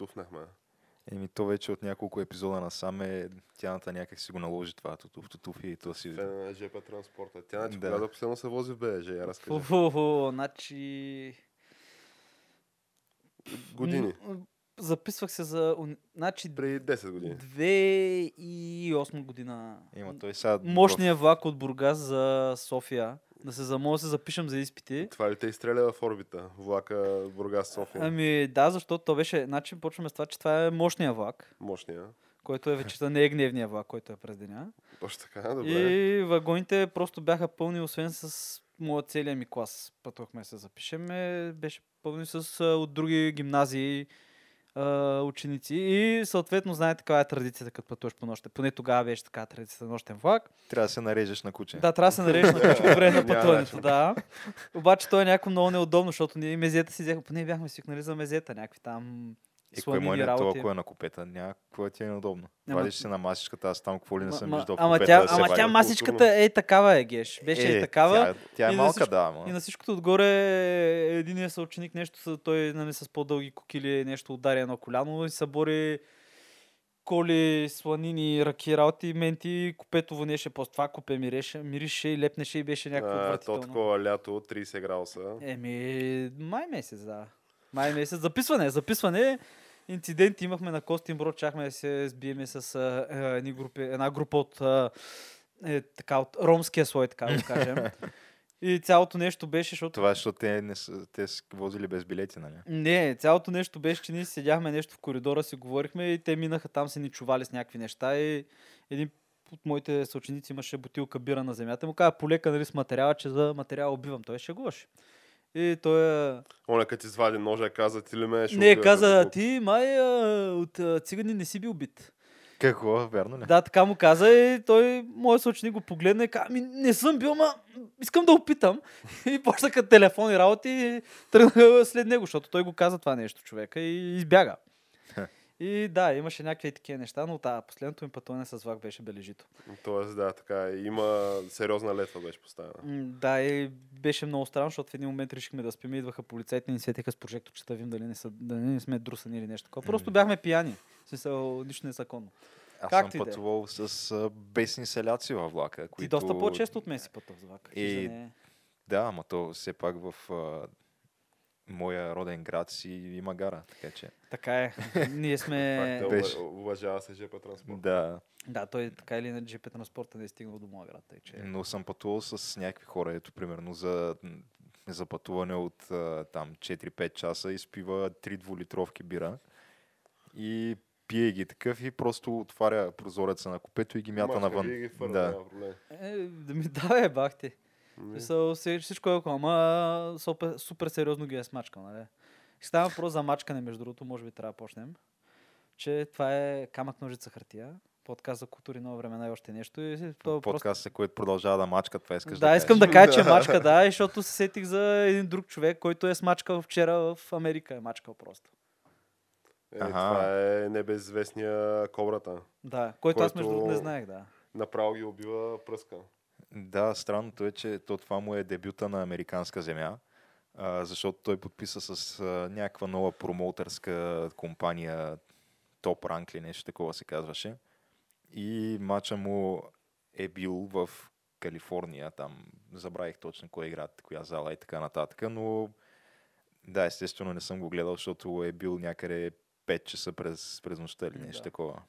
тутуфнахме. Еми, то вече от няколко епизода насам е, тяната някак си го наложи това, тутув, тутуф и то си... Фена на ЖП транспорта. Тя, значи, Да. последно се вози в БДЖ, я разкажи. Фу, значи... Години. Записвах се за... Значи Преди 10 години. 2008 година. Има той сега... Мощният влак от Бургас за София. Да се, за мога да се запишем за изпити. Това ли те изстреля в орбита? Влака Бургас София. Ами да, защото то беше... Значи почваме с това, че това е мощния влак, Мощния. който е вечерта, не е гневния влак, който е през деня. Точно така, добре. И вагоните просто бяха пълни, освен с моят целия ми клас. Пътувахме се запишеме. Беше пълни с от други гимназии а, ученици. И съответно, знаете каква е традицията, като пътуваш по нощта. Поне тогава беше така традицията на нощен влак. Трябва да се нарежеш на куче. Да, трябва да се нарежеш на куче по време на пътуването, да. Обаче то е някакво много неудобно, защото ние мезета си взеха, поне бяхме свикнали за мезета, някакви там И кое му е сланини не толкова е на купета, няма какво ти е неудобно. Ама- Вадиш се на масичката, аз там какво ли не съм ма- виждал ама купета тя, да ама тя масичката е такава е, Геш. Беше е, такава. Тя, тя е и на малка, всичко- да, ама. И на всичкото отгоре един съученик нещо, той нали, с по-дълги кокили нещо удари едно коляно и събори коли, сланини, ръки, работи, менти, купето вонеше, после това купе миреше, мирише и лепнеше и беше някакво А, то отвратително. такова лято, 30 градуса. Еми, май месец, да. Май месец. Записване, записване. Инциденти имахме на Костин Брод, чахме да се сбиеме с а, едни групи, една група от, а, е, така, от ромския слой, така да кажем. И цялото нещо беше, защото Това е, защото те, не са, те са возили без билети, нали? не, цялото нещо беше, че ние седяхме нещо в коридора, си говорихме и те минаха там, се ни чували с някакви неща и един от моите съученици имаше бутилка бира на земята. Му каза, полека нали, с материала, че за материал убивам. Той шегуваше. И той е... Оня като извади ножа, каза ти ли ме ще Не, каза, бе, ти май а, от а, цигани не си бил бит. Какво? Верно ли? Да, така му каза и той, моят съученик го погледна и каза, ами не съм бил, ма искам да опитам. И почнаха телефони работи и тръгнаха след него, защото той го каза това нещо човека и избяга. И да, имаше някакви такива неща, но да, последното ми пътуване с влак беше бележито. Тоест, да, така е. Има сериозна летва беше поставена. Да, и беше много странно, защото в един момент решихме да спим и идваха полицайите и ни светиха с прожекторчета, видим дали не, са, дали не сме друсани или нещо такова. Просто бяхме пияни. Смисъл, нищо незаконно. Аз както и съм е. пътувал с а, бесни селяци във влака. Ти Които... доста по-често от мен си пътувал с влак. И- е- Да, ама то все пак в а, моя роден град си има гара, така че... Така е. Ние сме... Факт е, уважава се ЖП транспорт. Да, Да, той така или иначе ЖП транспорта не е стигнал до моя град. Тъй, че... но съм пътувал с някакви хора, ето примерно за, за пътуване от там 4-5 часа изпива 3 двулитровки бира и пие ги такъв и просто отваря прозореца на купето и ги мята Мачка навън. ги фърля, да. Е, да ми давай, бах ти. Ами, всичко е около, ама супер, супер сериозно ги е смачкал, нали? Става въпрос за мачкане, между другото, може би трябва да почнем. Че това е камък, ножица, хартия. Подкаст за култури нова времена и още нещо. И то е просто... Подкаст, който продължава да мачка, това искаш да, Да, искам да кажа, че е мачка, да, и защото се сетих за един друг човек, който е смачкал вчера в Америка. Е мачкал просто. Е, Аха. това е небезвестния кобрата. Да, който, аз между Който- другото не знаех, да. Направо ги убива пръска. Да, странното е, че то това му е дебюта на американска земя, а, защото той подписа с а, някаква нова промоутърска компания, Топ Ранк или нещо такова се казваше. И матча му е бил в Калифорния, там забравих точно кой град, коя зала и така нататък, но да, естествено не съм го гледал, защото е бил някъде 5 часа през, през нощта или нещо Да. такова,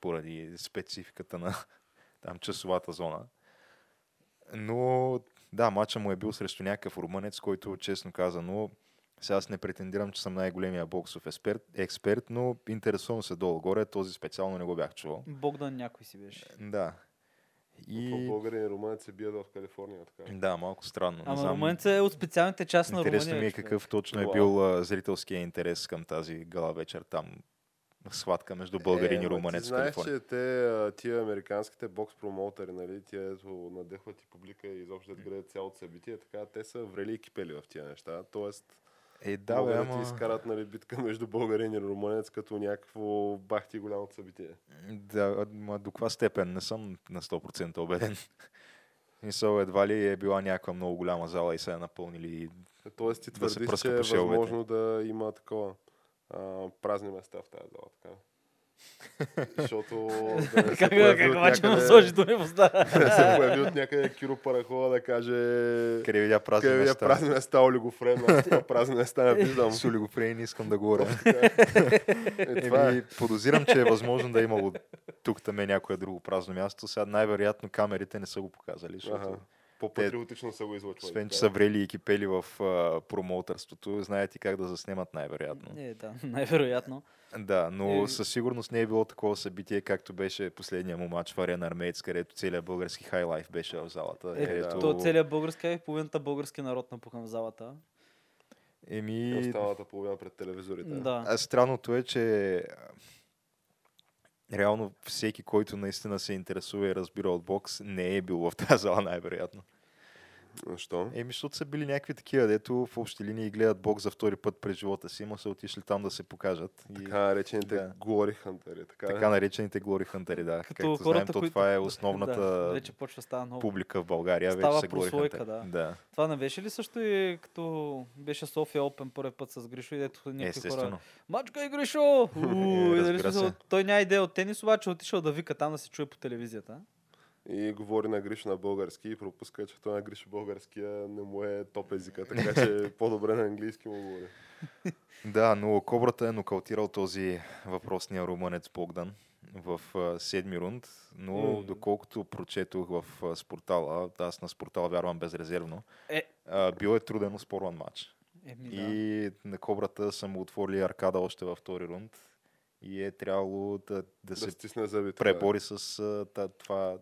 поради спецификата на там часовата зона. Но да, матча му е бил срещу някакъв румънец, който честно казано, сега аз не претендирам, че съм най-големия боксов експерт, експерт, но интересувам се долу-горе, този специално не го бях чувал. Богдан някой си беше. Да. И... И... Българи и румънци се бият в Калифорния. Така. Да, малко странно. Ама знам. Румънец е от специалните части на Румъния. Интересно ми е какъв точно е бил а, зрителския интерес към тази гала вечер там. Схватка между българин Е, и румънец знаеш, че те, тия американските бокс промоутери, нали, тия ето надъхват и публика и изобщо да гледат цялото събитие, така те са врели и кипели в тия неща. Тоест, Е, да, могат бе, да ти ама... изкарат нали, битка между българин и румънец като някакво бахти голямото събитие. Да, ма до каква степен? Не съм на 100% убеден. Мисъл, едва ли е била някаква много голяма зала и са я напълнили Тоест ти Да се твърдиш, че е възможно да има такова а, празни места в тази зала, така. Защото да не се Как, появи как от обаче му някъде- сложи до небоста? да се появи от някъде Киро Парахова да каже Къде видя празни къде видя места. празни места, олигофрен, аз такива празни места не виждам. С олигофрени не искам да говоря. Е, това е. Еми, подозирам, че е възможно да е имало тук там някое друго празно място. Сега най-вероятно камерите не са го показали, защото Аха. По-патриотично са го излъчвали. освен, че така. са врели и кипели в а, промоутърството, знаете как да заснемат най-вероятно. Не, да, най-вероятно. Да, но Е, със сигурност не е било такова събитие, както беше последния му матч в Арена Армеец, където целият български хайлайф беше в залата. Е, където... То целият български и половината български народ напухан в залата. И Еми, останалата половина пред телевизорите. Да. А странното е, че реално всеки, който наистина се интересува и разбира от бокс, не е бил в тази зала най-вероятно. Защо? Еми, защото са били някакви такива, дето в общи линии гледат бокс за втори път през живота си, но са отишли там да се покажат. И Така наречените Да. Glory Hunter. Така, така наречените Glory Hunter, да. Като Както знаем, хората, то които- това е основната Да, вече почва става много. публика в България. Става вече са Glory прослойка, да. да. Това не беше ли също и като беше София Опен първи път с Гришо и дето някакви Естествено. хора Мачка и Гришо! У, и нали смисъл, се. Той няма идея от тенис, обаче е отишъл да вика там да се чуе по телевизията. И говори на Гришо на български и пропуска, че той на Гришо българския не му е топ езика, така че по-добре на английски му говори. Да, но Кобрата е нокаутирал този въпросния румънец Богдан в а, седми рунд, но М. доколкото прочетох в а, спортала, аз на спортала вярвам безрезервно, Е. а, бил е труден спорван матч. Еми, да. И на Кобрата са му отворили аркада още във втори рунд и е трябвало да, да, Да се стисне зъбите. пребори с а, това,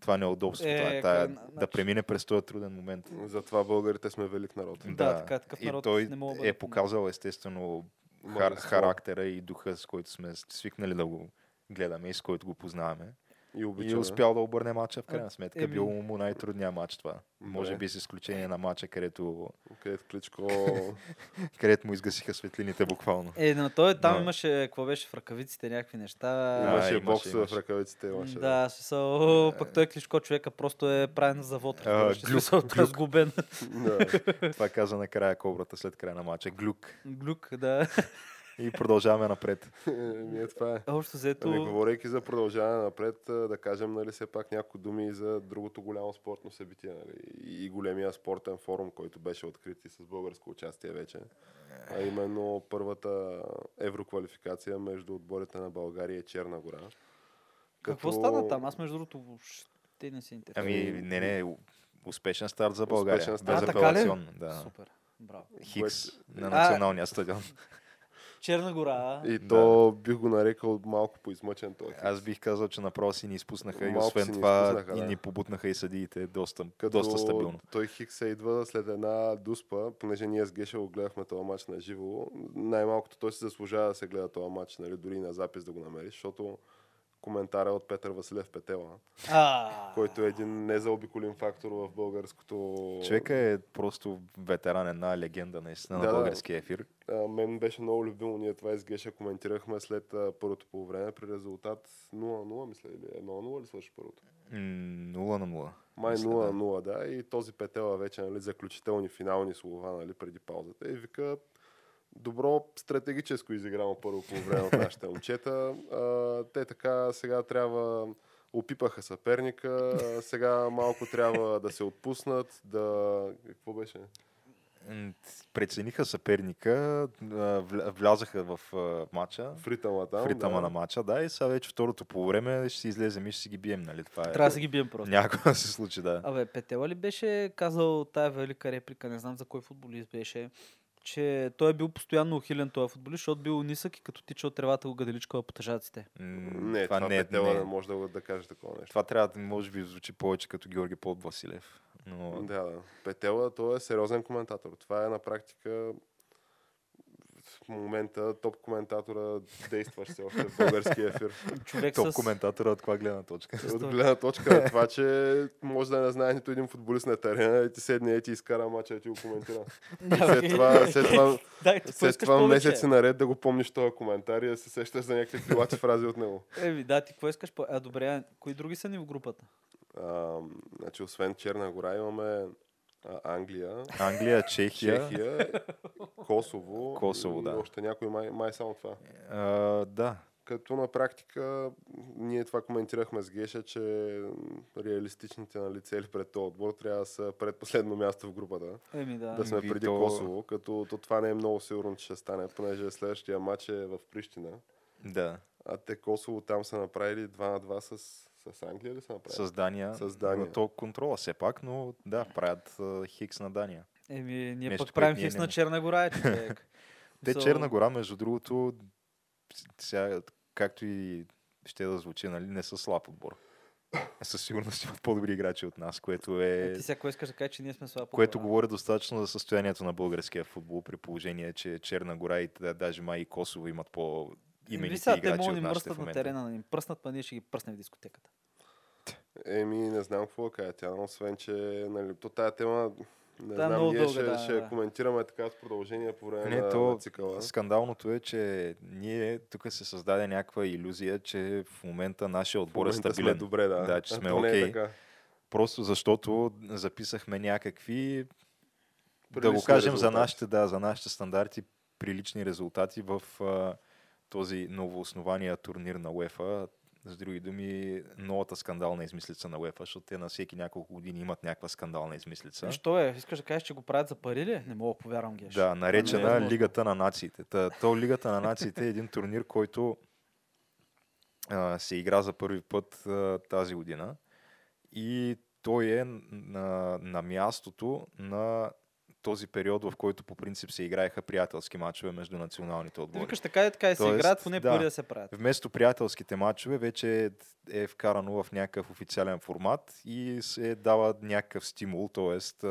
това неудобство, Е, това, тая, къде- да значи- премине през този труден момент. Да. Затова българите сме велик народ. Да, така, такъв и народ той не мога да е показал естествено хар, характера и духа, с който сме свикнали да го гледаме и с който го познаваме. И И обичаме. успял да обърне матча в крайна сметка. еми. Бил му най-трудният матч това. Може Добре. би с изключение на матча, където, Където Кличко... където му изгасиха светлините буквално. Е, но той там Но- имаше, какво беше в ръкавиците, някакви неща. имаше имаше, бокс имаше. в ръкавиците. Имаше, Да, смисъл, о, пък той Кличко човека просто е правен. А, ли, глюк, смисъл, той е глюк. сгубен. да. Това каза накрая Кобрата след края на матча. Глюк. Глюк, да. И продължаваме напред. Еми, е, това е. Общо взето, Ами, говорейки за продължаване напред, а, да кажем, нали, все пак някои думи и за другото голямо спортно събитие, нали, и големия спортен форум, който беше открит и с българско участие вече. А именно първата евроквалификация между отборите на България и Черна гора. какво стана там? Аз между другото въобще не се интересувам. Ами, не, не, успешен старт за България. Успешен старт. А, така ли? Да. Супер. Браво. Хикс на А- националния стадион. Черна гора. И то бих го нарекал малко поизмъчен този хикс. Аз бих казал, че направо си ни изпуснаха и Малко освен си ни това изпуснаха, и да. ни побутнаха и съдиите доста, Като доста стабилно. той Хикс идва след една дуспа, понеже ние с Геша го гледахме този матч на живо. Най-малкото той си заслужава да се гледа този матч, нали, дори и на запис да го намериш, защото коментара от Петър Василев Петела, А, който е един незаобиколим фактор в българското... Човека е просто ветеран, една легенда наистина Да, на българския ефир. А, мен беше много любимо. Ние това с Геша коментирахме след а, първото по време при резултат 0-0, мисля, или 1-0 ли свърши първото? М, 0 на 0. Май Мисля, 0 да. на 0, да. И този Петела вече, нали, заключителни финални слова, нали, преди паузата. И вика, добро стратегическо изиграно първо по време от нашите момчета. А, те така сега трябва опипаха съперника, а, сега малко трябва да се отпуснат, да... Какво беше? Прецениха съперника, влязаха в а, матча, В ритъма там. в ритъма да. на матча, да, и сега вече второто по време ще си излезем и ще си ги бием, нали? Това е. трябва да си ги бием просто. Някога да се случи, да. Абе, Петела ли беше казал тая велика реплика, не знам за кой футболист беше, че той е бил постоянно ухилен този футболист, защото бил нисък и като тича от тревата го гаделичкава по тъжаците. Не, това, това не, Петела не, не. може да, го- да каже такова нещо. Това трябва да може би звучи повече като Георги Под Василев. Но Да, да. Петела, той е сериозен коментатор. Това е на практика в момента топ коментатора действащ се още в българския ефир. Човек топ с... коментатора от каква гледна точка. От това- гледна точка на това, че може да не знае нито един футболист на терена и ти седне и ти изкара мача и ти го коментира. След това, след това, Дай, ти след това месеци наред да го помниш този коментар и да се сещаш за някакви крилати фрази от него. Еми, да, ти какво искаш? по- А, добре, а кои други са ни в групата? А, значи, освен Черна гора имаме а, Англия, Англия, Чехия. Чехия, Косово, Косово, и да. още някой май, май само това. А, да, Като на практика ние това коментирахме с Геша, че реалистичните нали, цели пред този отбор трябва да са предпоследно място в групата. Еми да. Да сме преди то- Косово, като то това не е много сигурно, че ще стане, понеже следващия матч е в Прищина. да. А те Косово там са направили 2 на 2 с, с Англия ли са направили? С Дания. С Дания. То контрола все пак, но да, правят а, хикс на Дания. Еми, ние Нещо, пък правим хикс на Черна гора, е, човек. Те Мисъл, Черна гора, между другото, сега, както и ще да звучи, нали, не са слаб отбор. Със сигурност имат по-добри играчи от нас, което Е, е... ти сега искаш да кажеш, че ние сме слабо. Което говори достатъчно за състоянието на българския футбол, при положение, че Черна гора и да, даже май и Косово имат по Еми, именити сега те играчи могат от да ни нашите в на терена, да ни пръснат, па ние ще ги пръснем в дискотеката. Еми, не знам какво да кажа. Тя, освен, че нали, то тая тема, не Та е знам, много ние дълга, ще, да, ще да. коментираме така с продължение по време Не, на, то на цикъла. Скандалното е, че ние тук се създаде някаква иллюзия, че в момента нашия отбор е стабилен. Сме добре, да. Да, че сме е окей. така. Просто защото записахме някакви, да го Прилични кажем за нашите, да, за нашите стандарти, прилични резултати в а, този новооснования турнир на УЕФА. С други думи, новата скандална измислица на УЕФА, защото те на всеки няколко години имат някаква скандална измислица. Защо е? Искаш да кажеш, че го правят за пари ли? Не мога повярвам, Геш. Да, Не наречена възможно. Лигата на нациите. Та, то Лигата на нациите е един турнир, който а, се игра за първи път а, тази година и той е на, на мястото на този период, в който по принцип се играеха приятелски матчове между националните отбори. викаш така и така и се Тоест, играят, поне да. пари да се правят. Вместо приятелските матчове вече е вкарано в някакъв официален формат и се дава някакъв стимул, т.е.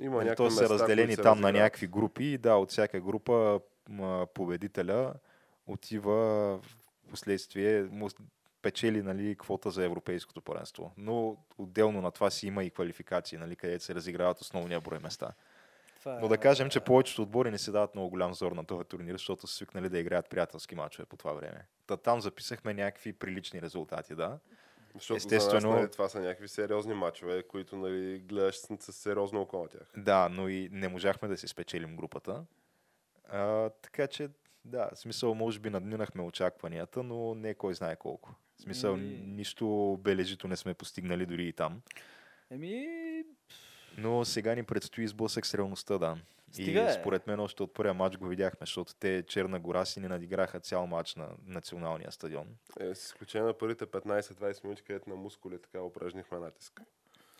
Има Нали, то са разделени там на някакви групи и да, от всяка група победителя отива в последствие, печели нали, квота за европейското първенство. Но отделно на това си има и квалификации, нали, където се разиграват основния брой места. Това Но да кажем, че повечето отбори не си дават много голям зор на този турнир, защото са свикнали да играят приятелски мачове по това време. Та там записахме някакви прилични резултати, да. Защото Естествено- за нас, нали, това са някакви сериозни матчове, които нали, гледаш с, сериозно око на тях. Да, но и не можахме да си спечелим групата. А, така че, да, в смисъл, може би надминахме очакванията, но не кой знае колко. В смисъл, Еми- нищо бележито не сме постигнали дори и там. Еми, Но сега ни предстои сблъсък с реалността, да. Стига, и е. според мен още от първия матч го видяхме, защото те Черна гора си ни надиграха цял матч на националния стадион. Е, с изключение на първите 15-20 минути, където на мускули така упражнихме натиск.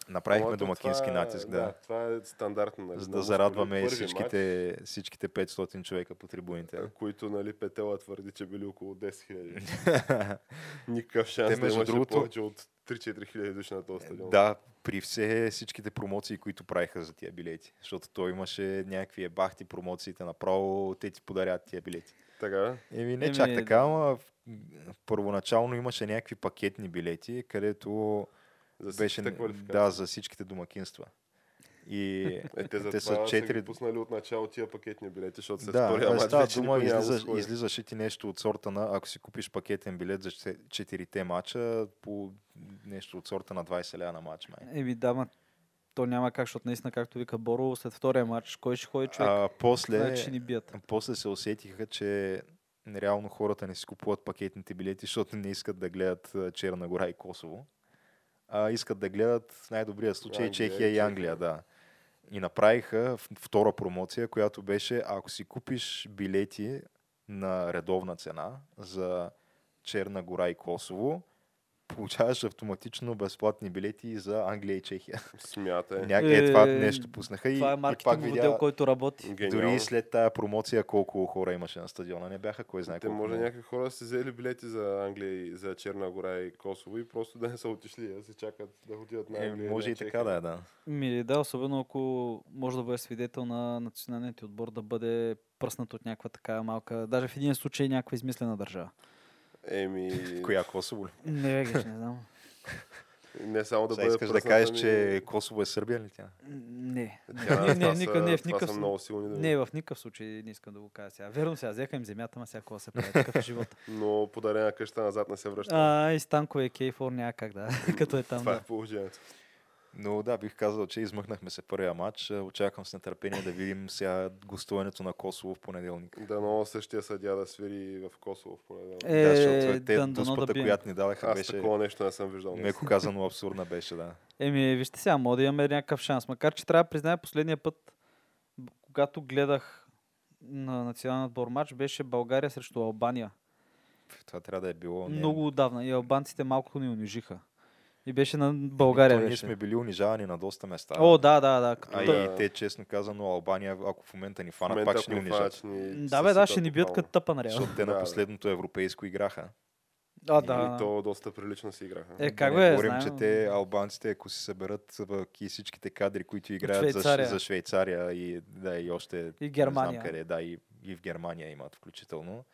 Направихме Ама то домакински това, натиск, да. Това е стандартно. Нали, За да зарадваме Първи всичките, всичките 500 човека по трибуните. матч, които нали, Петела твърди, че били около 10 000. Никакъв шанс Те, да между имаше другото- повече от 3-4 хиляди души на този стадион. Да, при все всичките промоции, които правиха за тия билети. Защото той имаше някакви ебахти промоциите, направо те ти подарят тия билети. Така, Еми, не Еми, чак така, ама първоначално имаше някакви пакетни билети, където за беше да, за всичките домакинства. И Е, те за те са това са четири- ги пуснали от начало тия пакетни билети, защото след да, втория да, матч вече дума, никой няма да излизаш, сходи. излизаш и ти нещо от сорта на, ако си купиш пакетен билет за че- четирите мача, по нещо от сорта на 20 ля на матч, май. еми да, ма, то няма как, защото наистина, както вика Боро, след втория матч, кой ще ходи човек? А, после, Значи ще ни бият. После се усетиха, че реално хората не си купуват пакетните билети, защото не искат да гледат Черна гора и Косово, а искат да гледат в най-добрия случай Англия Чехия и. Англия, да. И направиха втора промоция, която беше, ако си купиш билети на редовна цена за Черна гора и Косово, получаваш автоматично безплатни билети за Англия и Чехия. Смятай. Ня... Е, това Е, нещо пуснаха и, Това е и пак видя... модел, който работи. Гениално. Дори след тая промоция колко хора имаше на стадиона, не бяха кой знае Те колко. може много. някакви хора са взели билети за Англия и за Черна гора и Косово и просто да не са отишли, да се чакат да отидат на Е, Англия. може на и така Чехия. да е, да. Ми, да, особено ако може да бъде свидетел на националният ти отбор да бъде пръснат от някаква така малка, даже в един случай някаква измислена държава. Еми, Коя Косово ли? Не, геш, не знам. не само да Сега бъде искаш да кажеш, ами- че Косово е Сърбия ли тя? Не. Не, не, никак, не, в никакъв думи. Не, в никакъв случай не искам да го кажа сега. Верно сега, взеха им земята, ма сега какво се прави, такъв е живот. Но подарена къща назад не се връща. А, и Станко е Кейфор, няма как да, като е там. това е положението. Но да, бих казал, че измъкнахме се първия матч. Очаквам с нетърпение да видим сега гостуването на Косово в понеделник. Дано същия съдя да свири в Косово в понеделник. Е, да, защото те да дуспата, бием. която ни даваха, Аз беше такова нещо не съм виждал. меко казано абсурдна беше, да. Еми, вижте сега, може да имаме някакъв шанс. Макар, че трябва да призная, последния път, когато гледах на националния отбор матч, беше България срещу Албания. Това трябва да е било. не- Много отдавна. И албанците малко ни унижиха. И беше на България. То ние беше. сме били унижавани на доста места. О, да, да, да. Като А и те, честно казано, Албания, ако в момента ни фанат, момента, пак ще ни унижат. ни Да, бе, да, ще ни бият като тъпа наряда. Защото те на последното европейско играха. А, И да. то доста прилично си играха. Е, как не бе, говорим, знаем. че те, албанците, ако си съберат в ки- всичките кадри, които играят за, Швейцария. Ш- за Швейцария и, да, и още И не Германия. знам къде, да, и, и в Германия имат включително.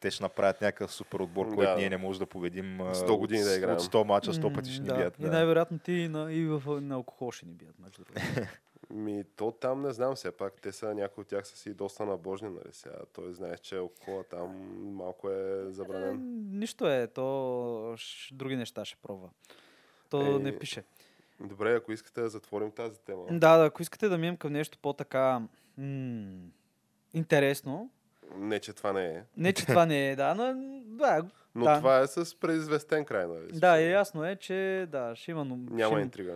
Те ще направят някакъв супер отбор, Да, който да. ние не можем да победим. а, 100 години от, да играем. От 100 мача, 100 пъти ще ни да. бият. И Да. най-вероятно ти и на, и в, на алкохол ще ни бият. Между. Ми, то там не знам все пак. Те са, някои от тях са си доста набожни, нали сега. Той знаеш, че алкохола там малко е Е, забранен. нищо е, то ш- други неща ще пробва. То Е, не пише. Добре, ако искате да затворим тази тема. Да, да, ако искате да минем към нещо по-така м- интересно, Не, че това не е. не че това не е, да, но да, Но Да. това е с предизвестен край, нали? да, е ясно е, че да, ще има, но- Няма ще, интрига.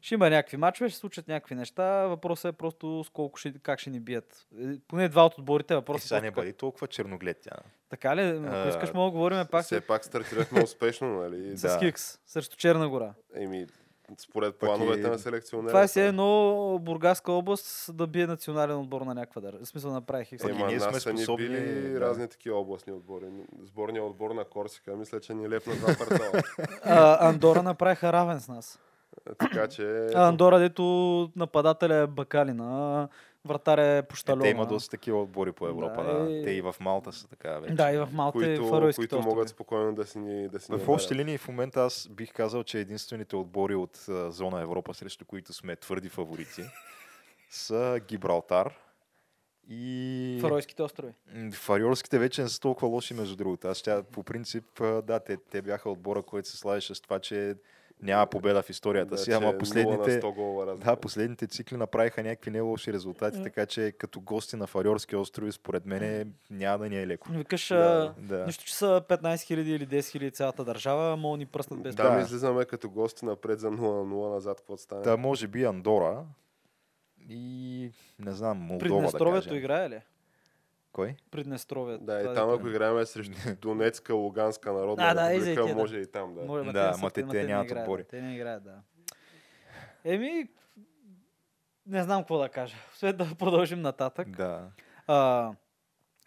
ще има някакви мачове, ще случат някакви неща. Въпросът е просто с колко ще, как ще ни бият. Е, Поне два от отборите, Е, въпросът сега е не бъди толкова черноглед тя. Така ли? Ако А, искаш, мога да говорим пак Все пак стартирахме успешно, нали? с да. Хикс, срещу Черна гора. Еми, според плановете и- на селекционера. Това е все едно Бургаска област да бие национален отбор на някаква държава. В смисъл направи Хикс. Пък и Ема, ние нас сме са ни способни, били да. разни такива областни отбори. Сборния отбор на Корсика, мисля, че ни лепна два партала. Андора направиха равен с нас. така че... Андора, дето нападателя е Бакалина, вратаря е Е, Пощалона. те има доста такива отбори по Да, Европа. Да, е- Те и в Малта са така вече. Да, и в Малта и които, Фаройските които острови. могат спокойно да си ни да си В общи линии в момента аз бих казал, че единствените отбори от а, зона Европа, срещу които сме твърди фаворити, са Гибралтар и... Фаройските острови. Фариорските вече не са толкова лоши, между другото. Аз ще, по принцип, да, те, те бяха отбора, който се славеше с това, че няма победа в историята Да, си, ама 0 на последните... 100 гола. Да, последните цикли направиха някакви не лоши резултати, така че като гости на Фариорски острови, според мен няма да ни е леко. Викаш, Да, Да. нищо, че са 15 000 или 10 000 цялата държава, мога да ни пръснат без Да. излизаме като гости напред за 0 на 0 назад, какво стане. Та може би Андора и не знам, Молдова да кажем. играе ли? Кой? Приднестровието. Да, и е там ако играем срещу Донецка, Луганска народна да, република, да. може и там, да. Може, Да, ма те- те нямат отбори. Те не играят, да. Еми, не знам какво да кажа. След да продължим нататък. Да. А,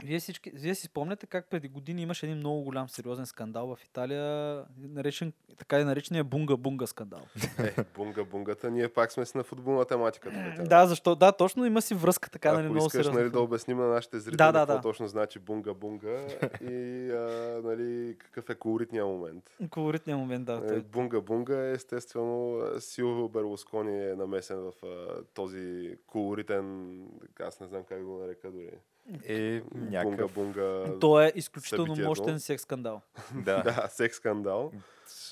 вие, всички, вие си спомняте как преди години имаше един много голям сериозен скандал в Италия, наречен, така и наречения бунга-бунга скандал. Е, бунга, бунгата, ние пак сме си на футболна тематика. тук, да, защо? Да, точно има си връзка така, нали, Ако много искаш сериозно. нали, да обясним на нашите зрители Да, да, какво да. точно значи бунга-бунга и а, нали, какъв е колоритният момент. Колоритният момент, да. Е. Бунга-бунга е естествено Силвио Берлускони е намесен в а, този колоритен, аз не знам как го нарека дори. Е, някакъв... Бунга-бунга, То е изключително мощен секс скандал. Да. да, секс скандал.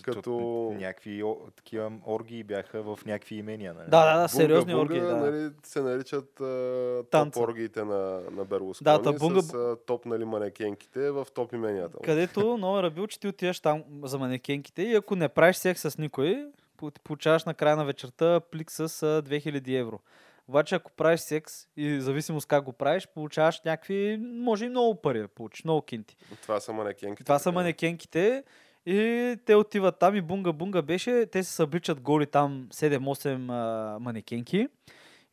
Като- Някакви о, такива оргии бяха в някакви имения. Нали? Да, да, да, сериозни Бунга-бунга, оргии. Да. Нали, се наричат а, топ оргиите на, на Берлускони Да, та бунга- с а, топ нали, манекенките в топ именията. Където номера бил, че ти отиваш там за манекенките и ако не правиш секс с никой, получаваш на края на вечерта плик с а, 2000 евро. Обаче ако правиш секс и зависимост как го правиш, получаваш някакви, може и много пари да получиш, много кинти. Това са манекенките. Това са така. манекенките и те отиват там и бунга-бунга беше, те се събличат голи там 7-8 а, манекенки.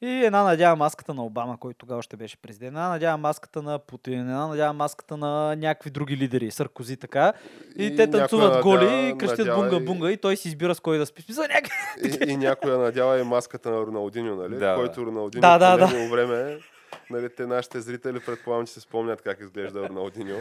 И една надява маската на Обама, който тогава ще беше президент. Една надява маската на Путин, една надява маската на някакви други лидери, Саркози така. И, И те танцуват голи надява- и кръщят надява и- бунга-бунга и той си избира с кой да спи. Смисъл, някак... И, и някоя надява и маската на Роналдиньо, нали? Да. Който Роналдиньо Да, да, да. време Нали, те нашите зрители предполагам, че се спомнят как изглежда Роналдиньо.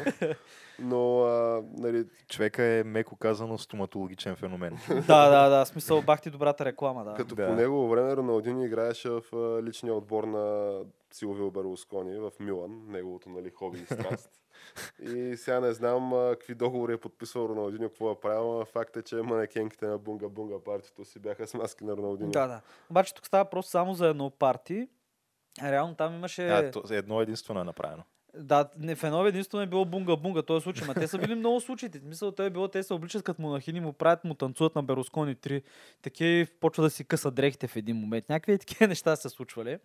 Но а, нали, Човека е, меко казано, стоматологичен феномен. да, да, да, смисъл бах ти добрата реклама, да. като Да. по негово време Роналдиньо играеше в а, личния отбор на Силвио Берлускони в Милан, неговото нали, хоби и страст. И сега не знам а, какви договори е подписвал Роналдиньо, какво е правил, а факт е, че манекенките на Бунга Бунга партито си бяха с маски на Роналдиньо. Да, да. Обаче тук става просто само за едно парти. Реално там имаше... А, то, едно единствено е направено. Да, не, в едно единствено е било бунга-бунга този случай, ма те са били много случаите. В Смисъл, той е било, те се обличат като монахини, му правят, му танцуват на Берускони 3. Такива почва да си къса дрехите в един момент. Някакви такива неща се случвали.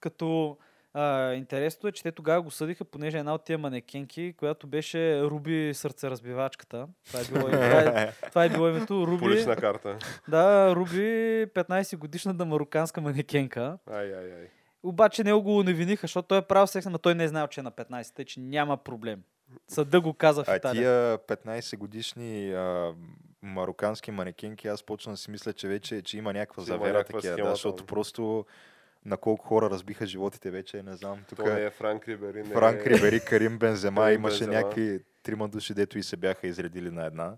Като а, интересното е, че те тогава го съдиха, понеже една от тия манекенки, която беше Руби сърцеразбивачката. Това е било, това е, това е било името Руби. По лична карта. Да, Руби 15 годишната мароканска манекенка. Ай, ай, ай. Обаче него го невиниха, защото той е правил секс, но той не е знаел, че е на 15, тъй че няма проблем. Съда го каза в А Италия. тия 15 годишни а, марокански манекенки, аз почна да си мисля, че вече че има някаква Че има завера някаква такива, да, схема защото там. просто на колко хора разбиха животите вече, не знам. Тук То не е Франк Рибери. Не Франк е... Рибери, Карим Бензема, Карим имаше Бензема. някакви трима души, дето и се бяха изредили на една,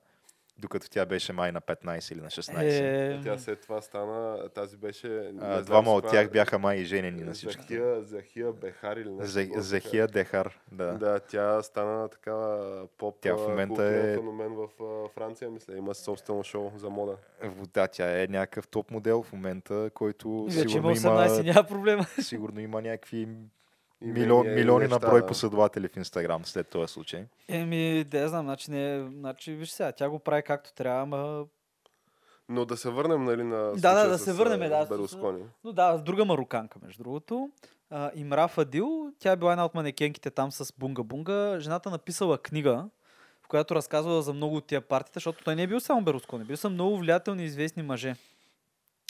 докато тя беше май на 15 или на 16. Е, Тя след това стана, тази беше... А, двама от тях бяха май и женени на всички. Захия, Захия Бехар или нещо. Зехия Дехар, да. Да, тя стана такава поп Тя в момента е- феномен в Франция, мисля. Има собствено шоу за мода. Да, тя е някакъв топ модел в момента, който вече има сигурно 18, има, няма проблема. сигурно има някакви милион, и милиони на неща, брой да. последователи в Инстаграм след този случай. Еми, да знам, значи, не, значи, виж сега, тя го прави както трябва, ама... Но да се върнем, нали, на да, да с, се върнем, да, Берлускони. Но да, с друга мароканка, между другото. А, Имра Фадил, тя е била една от манекенките там с Бунга Бунга. Жената написала книга, в която разказвала за много от тия партита, защото той не е бил само Берускони, бил са много влиятелни и известни мъже.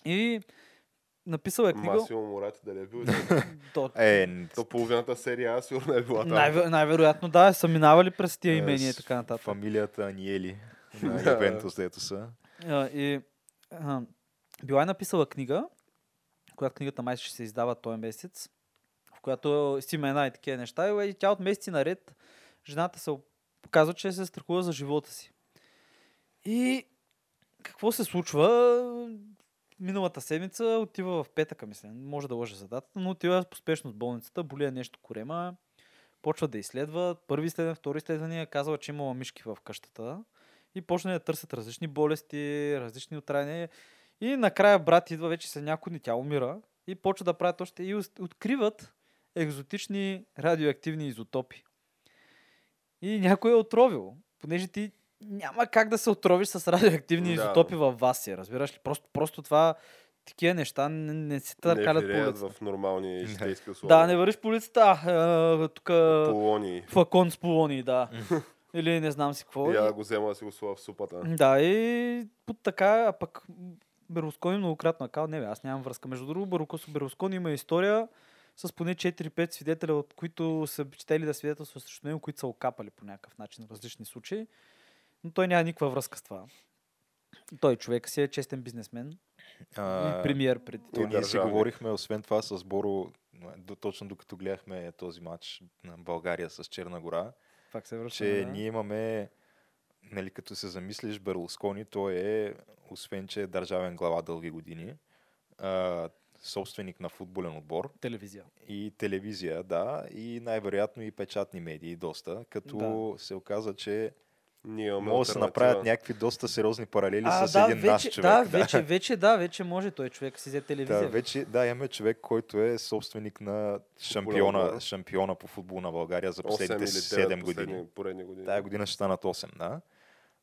И написала е книга... Масио Мурати дали е бил. То, Е, н- То половината серия А сигурно е била там. най- най-вероятно да, са минавали през тия е, имения и така нататък. Фамилията Аниели на Да. Ювентус, дето са. И а, била е написала книга, която книгата май ще се издава този месец, в която си имена и такива неща. И тя от месеци наред, жената се показва, че се страхува за живота си. И какво се случва? Миналата седмица отива в петъка, мисля. Може да лъжа за датата, но отива поспешно в болницата, боли я нещо корема, почва да изследва. Първи изследване, втори изследвания, казва, че имала мишки в къщата и почна да търсят различни болести, различни отраяния. И накрая брат идва вече след няколко дни, тя умира и почва да правят още и откриват екзотични радиоактивни изотопи. И някой е отровил, понеже ти няма как да се отровиш с радиоактивни Да. изотопи във вас си, разбираш ли? Просто, просто това, такива неща не, не се не търкалят по улицата. в нормални житейски условия. Да, не вървиш по улицата, а, тук Полони. флакон с полони, да. Или не знам си какво. Я да го взема да си го слова в супата. да, и по така, а пък Берлускони многократно е казал, не бе, аз нямам връзка. Между другото, Барукосо Берлускони има история с поне 4-5 свидетеля, от които са щели да свидетелстват срещу него, които са окапали по някакъв начин в различни случаи. Но той няма никаква връзка с това. Той човек си е честен бизнесмен А, и премиер преди То това. ние си говорихме, освен това, с Боро, до, точно докато гледахме този матч на България с Черна гора, Пак се връща. че ние имаме, нали, като се замислиш, Берлускони, той е, освен че е държавен глава дълги години, а, собственик на футболен отбор телевизия. и телевизия, да, и най-вероятно и печатни медии доста, като се оказа, че Ние имаме може да се направят някакви доста сериозни паралели А, с да, един наш вече, човек. да, вече, вече, да, вече може той човек си взе телевизия. Да, вече, да, имаме човек, който е собственик на шампиона, шампиона по футбол на България за 8 последните или 7 9 години. години. Тая година ще станат 8, да.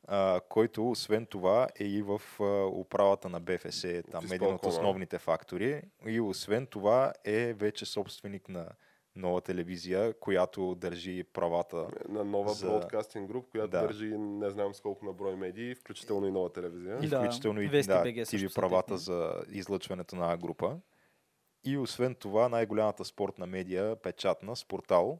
А, който освен това е и в а, управата на БФС, там един от основните фактори. И освен това е вече собственик на нова телевизия, която държи правата. На нова за- бродкастинг груп, която Да. държи не знам с колко на брой медии, включително и нова телевизия. И Да, включително и Вести да, TV правата за излъчването на група. И освен това, най-голямата спортна медия, печатна, Спортал,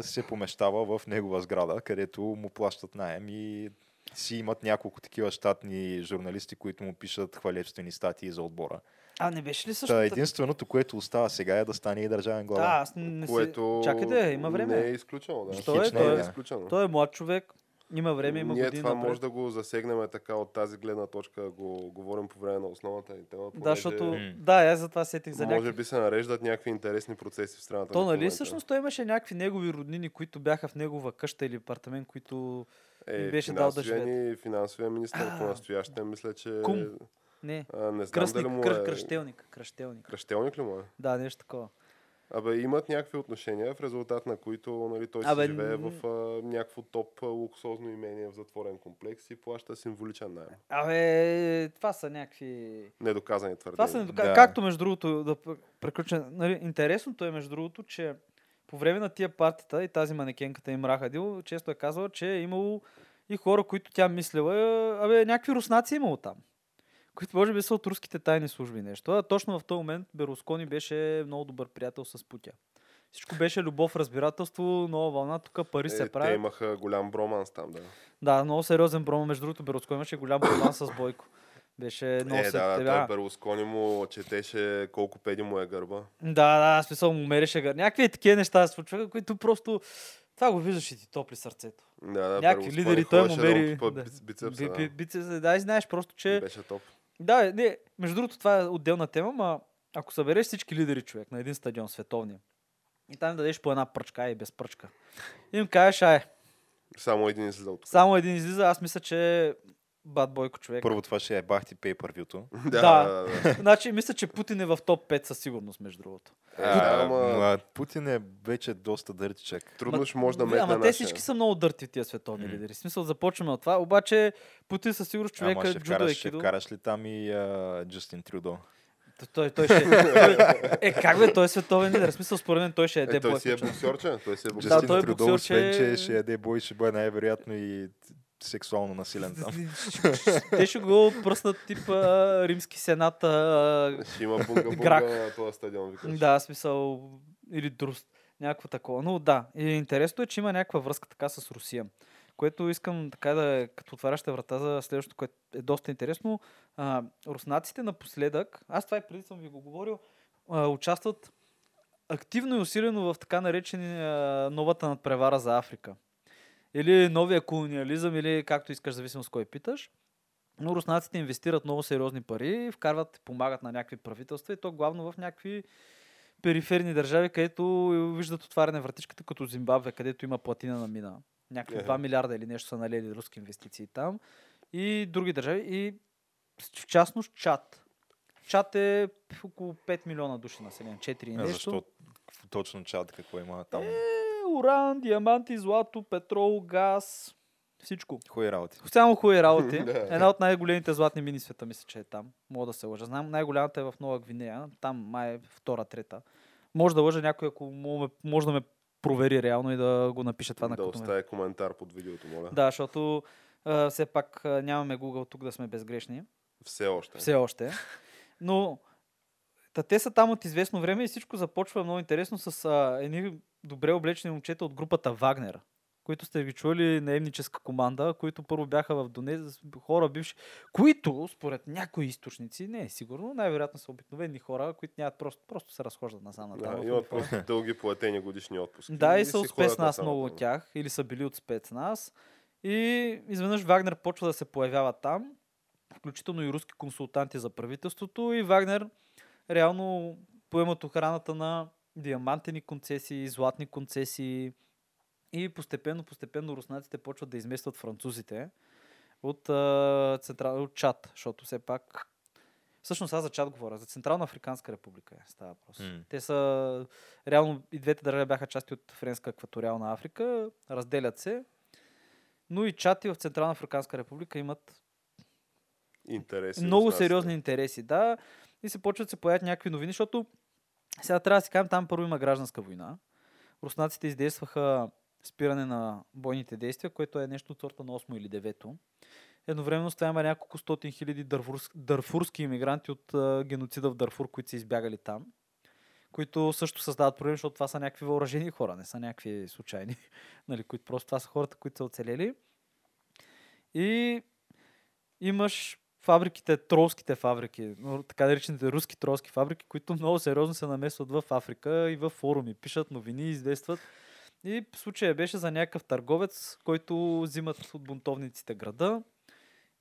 се помещава в негова сграда, където му плащат найем и си имат няколко такива щатни журналисти, които му пишат хвалебствени статии за отбора. А, не беше ли също? Та, единственото, което остава сега е да стане и държавен глава. Да, аз не Което си... Чакай да, има време. Не е изключено. Да. Що е? Не Той е, е- изключено. Той е млад човек, има време, има Ние години това напред. може да го засегнем така от тази гледна точка, го говорим по време на основната ни тема. Да, защото... Да, аз затова сетих за може някакви... би се нареждат някакви интересни процеси в страната. То, нали, всъщност той имаше някакви негови роднини, които бяха в негова къща или апартамент, които... е, беше дал да ни- Финансовия министр А, по настояще, мисля, че... Кум. Не, А, не знам кръстник, дали му кръ, е... кръщелник, кръщелник. Кръщелник ли му е? Да, нещо такова. Абе, имат някакви отношения, в резултат на които нали, той Абе, си живее н- в а, някакво топ а, луксозно имение в затворен комплекс и плаща символичен найем. Абе, това са някакви... Недоказани твърдения. Това са недока... Да. Както между другото, да пр- приключа, нали, интересното е между другото, че по време на тия партита и тази манекенката им Рахадил, често е казала, че е имало и хора, които тя мислила, е, абе, някакви руснаци е имало там. Които може би са от руските тайни служби нещо. А точно в този момент Берускони беше много добър приятел с Путя. Всичко беше любов, разбирателство, нова вълна, тук пари се Е, те имаха голям броманс там, да. Да, много сериозен бром. Между другото, Берускони имаше голям проблем с Бойко. Беше много е, да, да, той Берлускони му четеше колко педи му е гърба. Да, да, смисъл му мереше гър. Някакви такива неща се случваха, които просто това го виждаш и ти топли сърцето. Да, да, Някакви лидери, той му мери... да. биц- бицепса, Би- да. да, и знаеш просто, че... Беше топ. Да, не, между другото, това е отделна тема, ма ако събереш всички лидери човек на един стадион световния и там дадеш по една пръчка и без пръчка. И им кажеш, ай, Само един излиза от тук. само един излиза, аз мисля, че е бат бойко човек. Първо това ще е бахти pay-per-view-то. да, Да. да, да. Значи, мисля, че Путин е в топ 5 със сигурност, между другото. Е, А, ама Путин е вече доста дъртичък. трудно ще може да Ама метне Ама те всички са много дърти тия световни лидери. В смисъл, започваме от това. Обаче Путин със сигурност човека Ама е ще джудо вкараш, ще вкараш ли там и а, Джастин Трюдо? Той, той ще... той- е, как бе, той е световен лидер. В смисъл, според мен той ще еде Е, той бой. си е боксерче. Той си е Да, боксер. Джастин той е Трюдо, боксер, освен че- че ще яде бой, ще бъде най-вероятно и сексуално насилен там. Те ще го пръснат тип а, римски сенат. А, Ще има бунга на този стадион. Викаш. да, смисъл или друст. Някакво такова. Но да, и интересно е, че има някаква връзка така с Русия. Което искам така да, като отваряща врата за следващото, което е доста интересно. А, руснаците напоследък, аз това и преди съм ви го говорил, а, участват активно и усилено в така наречени а, новата надпревара за Африка. Или новия колониализъм, или както искаш, зависимо с кой питаш. Но руснаците инвестират много сериозни пари, вкарват, помагат на някакви правителства и то главно в някакви периферни държави, където виждат отваряне вратичката, като Зимбабве, където има платина на мина. Някакви Еhe. 2 милиарда или нещо са налели руски инвестиции там. И други държави. И в частност Чад. Чад е около 5 милиона души население. 4 и А нещо. защо точно чат, какво има там? Е, уран, диаманти, злато, петрол, газ. Всичко. Хубави работи. Само хубави работи. Да. Една от най-големите златни мини света, мисля, че е там. Мога да се лъжа. Знам, най-голямата е в Нова Гвинея. Там май е втора, трета. Може да лъжа някой, ако може да ме провери реално и да го напише това на да като ме- остави коментар под видеото, моля. Да, защото а, все пак а, нямаме Google тук да сме безгрешни. Все още. Все още. Но та, те са там от известно време и всичко започва много интересно с а, едни добре облечени момчета от групата Вагнер, които сте ги чули наемническа команда, които първо бяха в Донез, хора бивши, които според някои източници, не е сигурно, най-вероятно са обикновени хора, които нямат просто, просто се разхождат насам на Да, имат просто дълги платени годишни отпуски. да, и са от спецназ много от тях, или са били от спецназ. И изведнъж Вагнер почва да се появява там, включително и руски консултанти за правителството. И Вагнер реално поемат охраната на диамантени концесии, златни концесии. И постепенно, постепенно руснаците почват да изместват французите от, а, централ... от Чад, защото все пак Всъщност аз за Чад говоря, за Централна Африканска република е, става въпрос. М. Те са, реално и двете държави бяха части от Френска екваториална Африка, разделят се, но и Чад и в Централна Африканска република имат Интереси. много сериозни интереси, да, и се почват да се появят някакви новини, защото сега трябва да си кажем, там първо има гражданска война. Руснаците издействаха спиране на бойните действия, което е нещо от сорта на 8 или 9. Едновременно с това има няколко стотин хиляди дърфурски, дърфурски иммигранти от а, геноцида в Дърфур, които са избягали там, които също създават проблем, защото това са някакви въоръжени хора, не са някакви случайни, нали, които просто това са хората, които са оцелели. И имаш фабриките, тролските фабрики, така наречените руски тролски фабрики, които много сериозно се намесват в Африка и в форуми, пишат новини, известват. И случая беше за някакъв търговец, който взимат от бунтовниците града.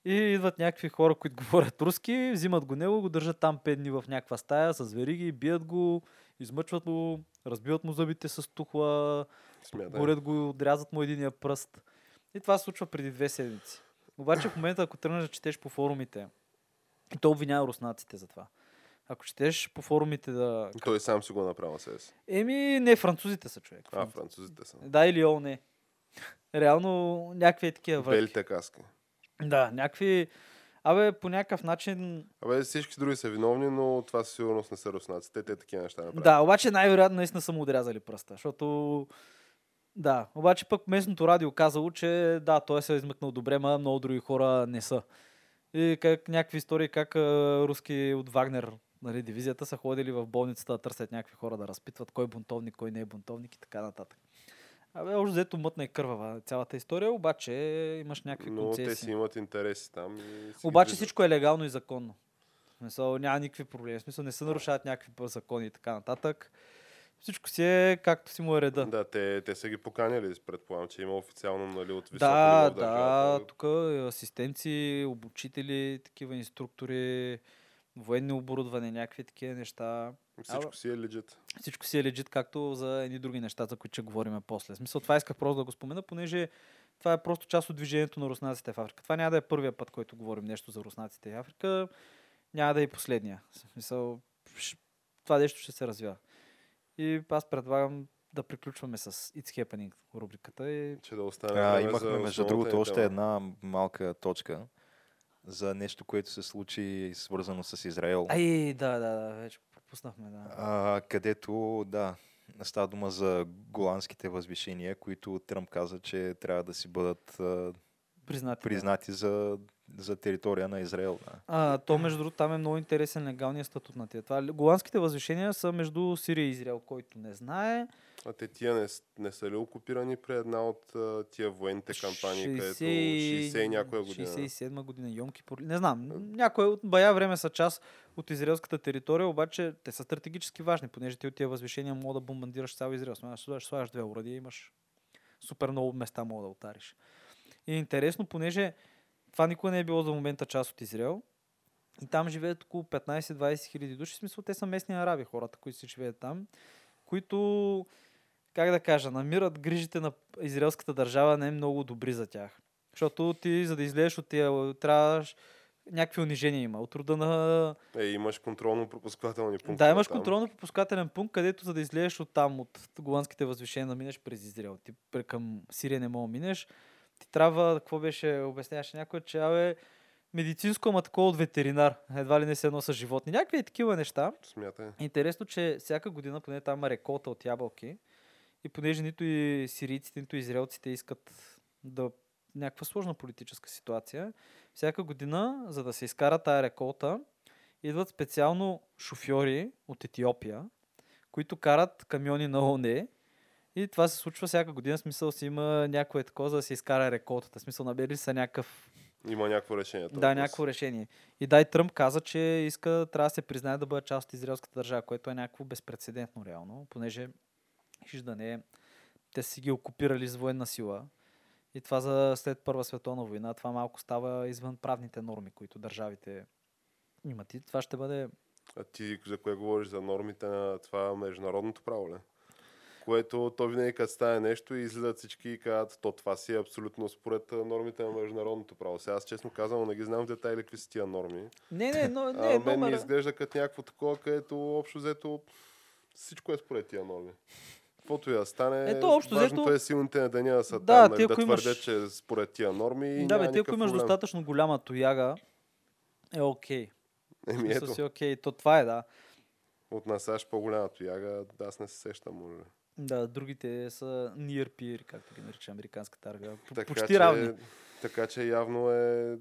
И идват някакви хора, които говорят руски, взимат го него, го държат там 5 дни в някаква стая с вериги, бият го, измъчват го, разбиват му зъбите с тухла, Смятай. горят го, отрязат му единия пръст. И това се случва преди две седмици. Обаче в момента, ако тръгнеш да четеш по форумите, и то обвинява руснаците за това. Ако четеш по форумите да... Той сам си го направил си. Еми, не, французите са човек. А, французите са. Да или о, не. Реално някакви е такива върхи. Белите каски. Да, някакви... Абе, по някакъв начин... Абе, всички други са виновни, но това със сигурност не са руснаците. Те такива неща направят. Да, обаче най-вероятно наистина са му отрязали пръста, защото... Да, обаче пък местното радио казало, че да, той се е измъкнал добре, ма много други хора не са. И как някакви истории, как а, руски от Вагнер, нали, дивизията, са ходили в болницата да търсят някакви хора да разпитват кой е бунтовник, кой не е бунтовник и така нататък. Абе, още взето мътна и кървава цялата история, обаче имаш някакви Но концесии. те си имат интереси там. И си Обаче всичко е легално и законно. В смисъл, няма никакви проблеми. В смисъл, не се нарушават някакви закони и така нататък. Всичко си е както си му е реда. Да, те, те са ги поканили, предполагам, че има официално нали, от високо Да, ниво да, тук асистенци, обучители, такива инструктори, военни оборудване, някакви такива неща. Всичко Абе. си е легит. Всичко си е легит, както за едни други неща, за които ще говорим после. В смисъл, това исках просто да го спомена, понеже това е просто част от движението на руснаците в Африка. Това няма да е първия път, който говорим нещо за руснаците в Африка. Няма да е и последния. В смисъл, това нещо ще се развива. И аз предлагам да приключваме с It's Happening рубриката и Че да остане А, имахме, за между другото, още тема. една малка точка за нещо, което се случи свързано с Израел. Ай, да, да, да, вече пропуснахме, да. А, където, да, става дума за голандските възвишения, които Тръмп каза, че трябва да си бъдат а, Признати. да. признати за, за територия на Израел. Да. А, то, между другото, там е много интересен легалният статут на тия. Това, голандските възвишения са между Сирия и Израел, който не знае. А те тия не, не са ли окупирани при една от тия военните кампании, където 60 и някоя година? 67 година, Йом Кипур. Не знам, някое от бая време са част от израелската територия, обаче те са стратегически важни, понеже ти от тия възвишения мога да бомбандираш цял Израел. Слагаш, слагаш, две уради и имаш супер много места мога да отариш. И е интересно, понеже това никога не е било за момента част от Израел. И там живеят около 15-20 хиляди души. В смисъл, те са местни араби, хората, които си живеят там, които, как да кажа, намират грижите на израелската държава не много добри за тях. Защото ти, за да излезеш от тия, трябваш някакви унижения има. От рода на... Е, имаш контролно-пропускателни пункти. Да, имаш контролно-пропускателен пункт, където за да излезеш от там, от голандските възвишения, да минеш през Израел. Ти към Сирия не мога да минеш. Ти трябва, какво беше, обясняваше някой, че абе, медицинско, ама такова от ветеринар. Едва ли не се едно с животни. Някакви такива неща. Смятай. Интересно, че всяка година, поне там има реколта от ябълки, и понеже нито и сирийците, нито и израелците искат да някаква сложна политическа ситуация, всяка година, за да се изкара тая реколта, идват специално шофьори от Етиопия, които карат камиони на ОНЕ и това се случва всяка година, смисъл си има някое такова, за да се изкара реколтата. Смисъл набери са някакъв Има някакво решение. да, въпрос. някакво решение. И дай Тръмп каза, че иска, трябва да се признае да бъде част от израелската държава, което е някакво безпредседентно реално, понеже хиж да не е, те си ги окупирали с военна сила. И това за след Първа световна война, това малко става извън правните норми, които държавите имат. И това ще бъде... А ти за кое говориш? За нормите на това международното право, ли? Което то винаги като стане нещо и излизат всички и казват, то това си е абсолютно според а, нормите на международното право. Сега аз честно казвам, не ги знам детайли какви са тия норми. Не, не, но, а, не, мен ми номера... изглежда като някакво такова, където общо взето всичко е според тия норми. Каквото и да стане, Ето, общо важното взето- е силните на деня да са Да, там, нали, да имаш- твърдят, че е според тия норми Да, бе, ти ако имаш проблем. достатъчно голяма тояга, е окей. Еми ето, си окей. То това е, да. от нас САЩ по-голяма тояга, да, аз не се сещам, може. Да, другите са near peer, както ги нарича американската армия. Така Почти че, равни. Така че явно е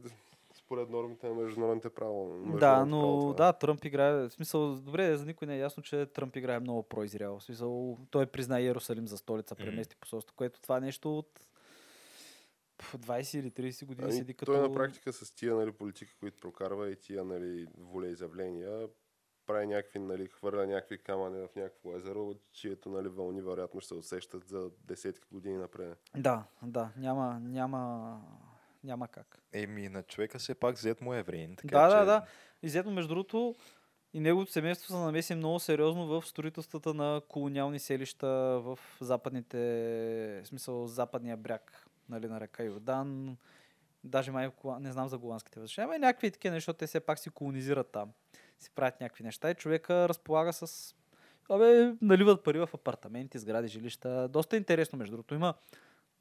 според нормите на международните право. Да, но право това. да, Тръмп играе. В смисъл, добре, за никой не е ясно, че Тръмп играе много про-Израел. В смисъл, той призна Иерусалим за столица, премести посолство, което това е нещо от Пф, 20 или 30 години Ами, седи като... Той на практика с тия нали, политики, които прокарва и тия нали, волеизявления, прави някакви, нали, хвърля някакви камъни в някакво езеро, чието нали, вълни вероятно ще се усещат за десетки години напред. Да, да, няма, няма, няма как. Еми, на човека все пак зет му е евреин. Така да, че... да, да. Изето, между другото, и неговото семейство се намеси много сериозно в строителствата на колониални селища в западните, в смисъл западния бряг нали, на река Йордан. Даже май, не знам за голландските въздуши, ама и някакви такива неща, те все пак си колонизират там. Си правят някакви неща и човека разполага с... Абе, наливат пари в апартаменти, сгради, жилища. Доста интересно, между другото. Има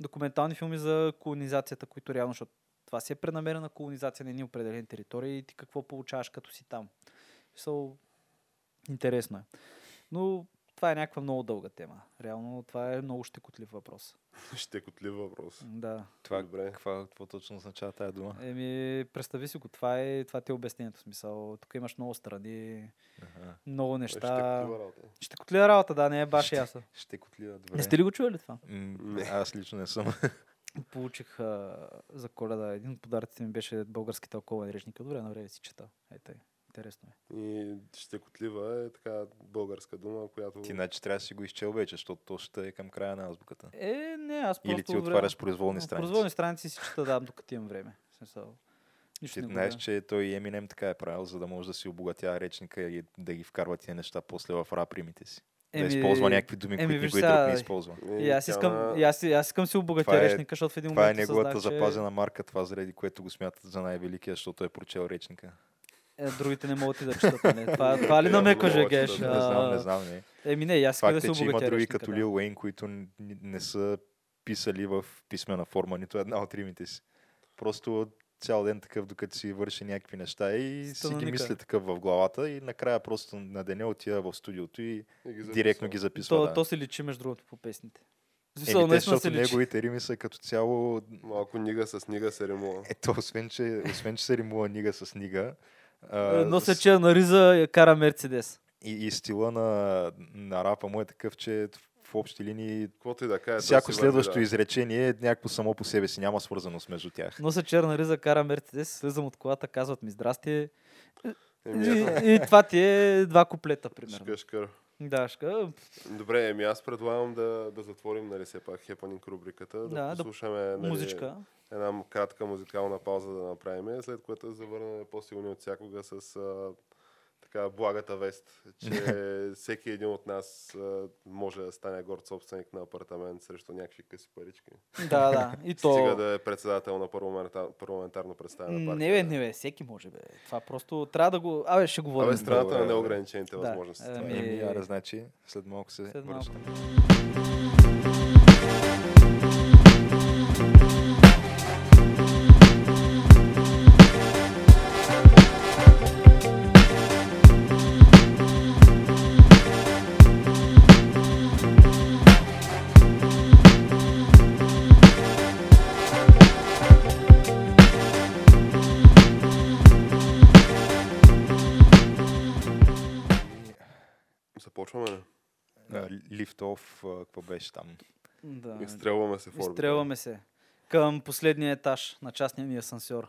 документални филми за колонизацията, които реално, защото това си е преднамерена колонизация на едни определени територии и ти какво получаваш като си там. So, интересно е. Но това е някаква много дълга тема. Реално това е много щекотлив въпрос. Щекотлив въпрос. Да. Това, Добре. какво, какво точно означава тази дума? Еми, представи си го, това е, това ти е обяснението. Смисъл, тук имаш много страни, Ага. много Е, неща. щекотлива работа. Щекотлива работа, да, не е баш ясно. Ще котлива, добре. Не сте ли го чували това? М, Не. Аз лично не съм. Получих а, за коледа. Един от подаръците ми беше български тълковен речник. Добре, на време си чета. Ето, интересно е. И щекотлива е така българска дума, която... Ти значи трябва да си го изчел вече, защото то ще е към края на азбуката. Е, не, аз просто... Или ти време- отваряш произволни страници. Произволни страници си чета, да, докато имам време. Смисъл, нищо Ти знаеш, че той Еминем така е правил, за да може да си обогатява речника и да ги вкарва тия неща после в рап римите си. Да използва някакви думи, еми, които никой друг не използва. И аз искам, и аз, и аз искам си обогатя Това е- речника, защото в един Това е момент неговата съзнах, че запазена марка, това заради което го смятат за най-великия, защото е прочел речника. Е, другите не могат и да четат. Не. Това, това ли Е, намекваш, Геш? четат, Не знам, не знам, не. Еми не, аз искам да се е, че има обогатя други като да. Лил Уейн, които не са писали в писмена форма нито една от римите си. Просто цял ден такъв, докато си върши някакви неща и си ги Станоника. мисли такъв в главата и накрая просто на деня отива в студиото и И ги директно ги записва. То, да. то се личи между другото по песните. В Еми, смисъл, те, защото неговите рими са като цяло... Малко нига с нига се ремува. Ето, освен че, освен, че се римува нига с нига, а, се че на Риза кара Мерцедес. и, и стила на, на рапа му е такъв, че в общи линии Каквото и да той всяко следващо да. изречение е някакво само по себе си, няма свързаност между тях. Нося черна риза, кара Мерцедес, слизам от колата, казват ми здрасти. Еми, И, и това ти е два куплета, примерно. шкъшкър. Да, шка. Добре, еми аз предлагам да, да затворим, нали, все пак хепанинг рубриката, да, Да, да- послушаме нали, Музичка. една кратка музикална пауза да направим, след което да завърнем по-силни от всякога с а, така благата вест, че всеки един от нас а, може да стане горд собственик на апартамент срещу някакви къси парички. Да, да. И то... Стига да е председател на парламентар, парламентарно представена партия. Не бе, не бе, всеки може бе. Това просто трябва да го... Абе, ще говорим. Абе, страната Добре, на добре. неограничените Да, възможности. ами, това е. Еми, аре, значи, след малко се След малко. А, какво беше там? Да. Изстрелваме се в орбита. Изстрелваме се към последния етаж на частния ни асансьор.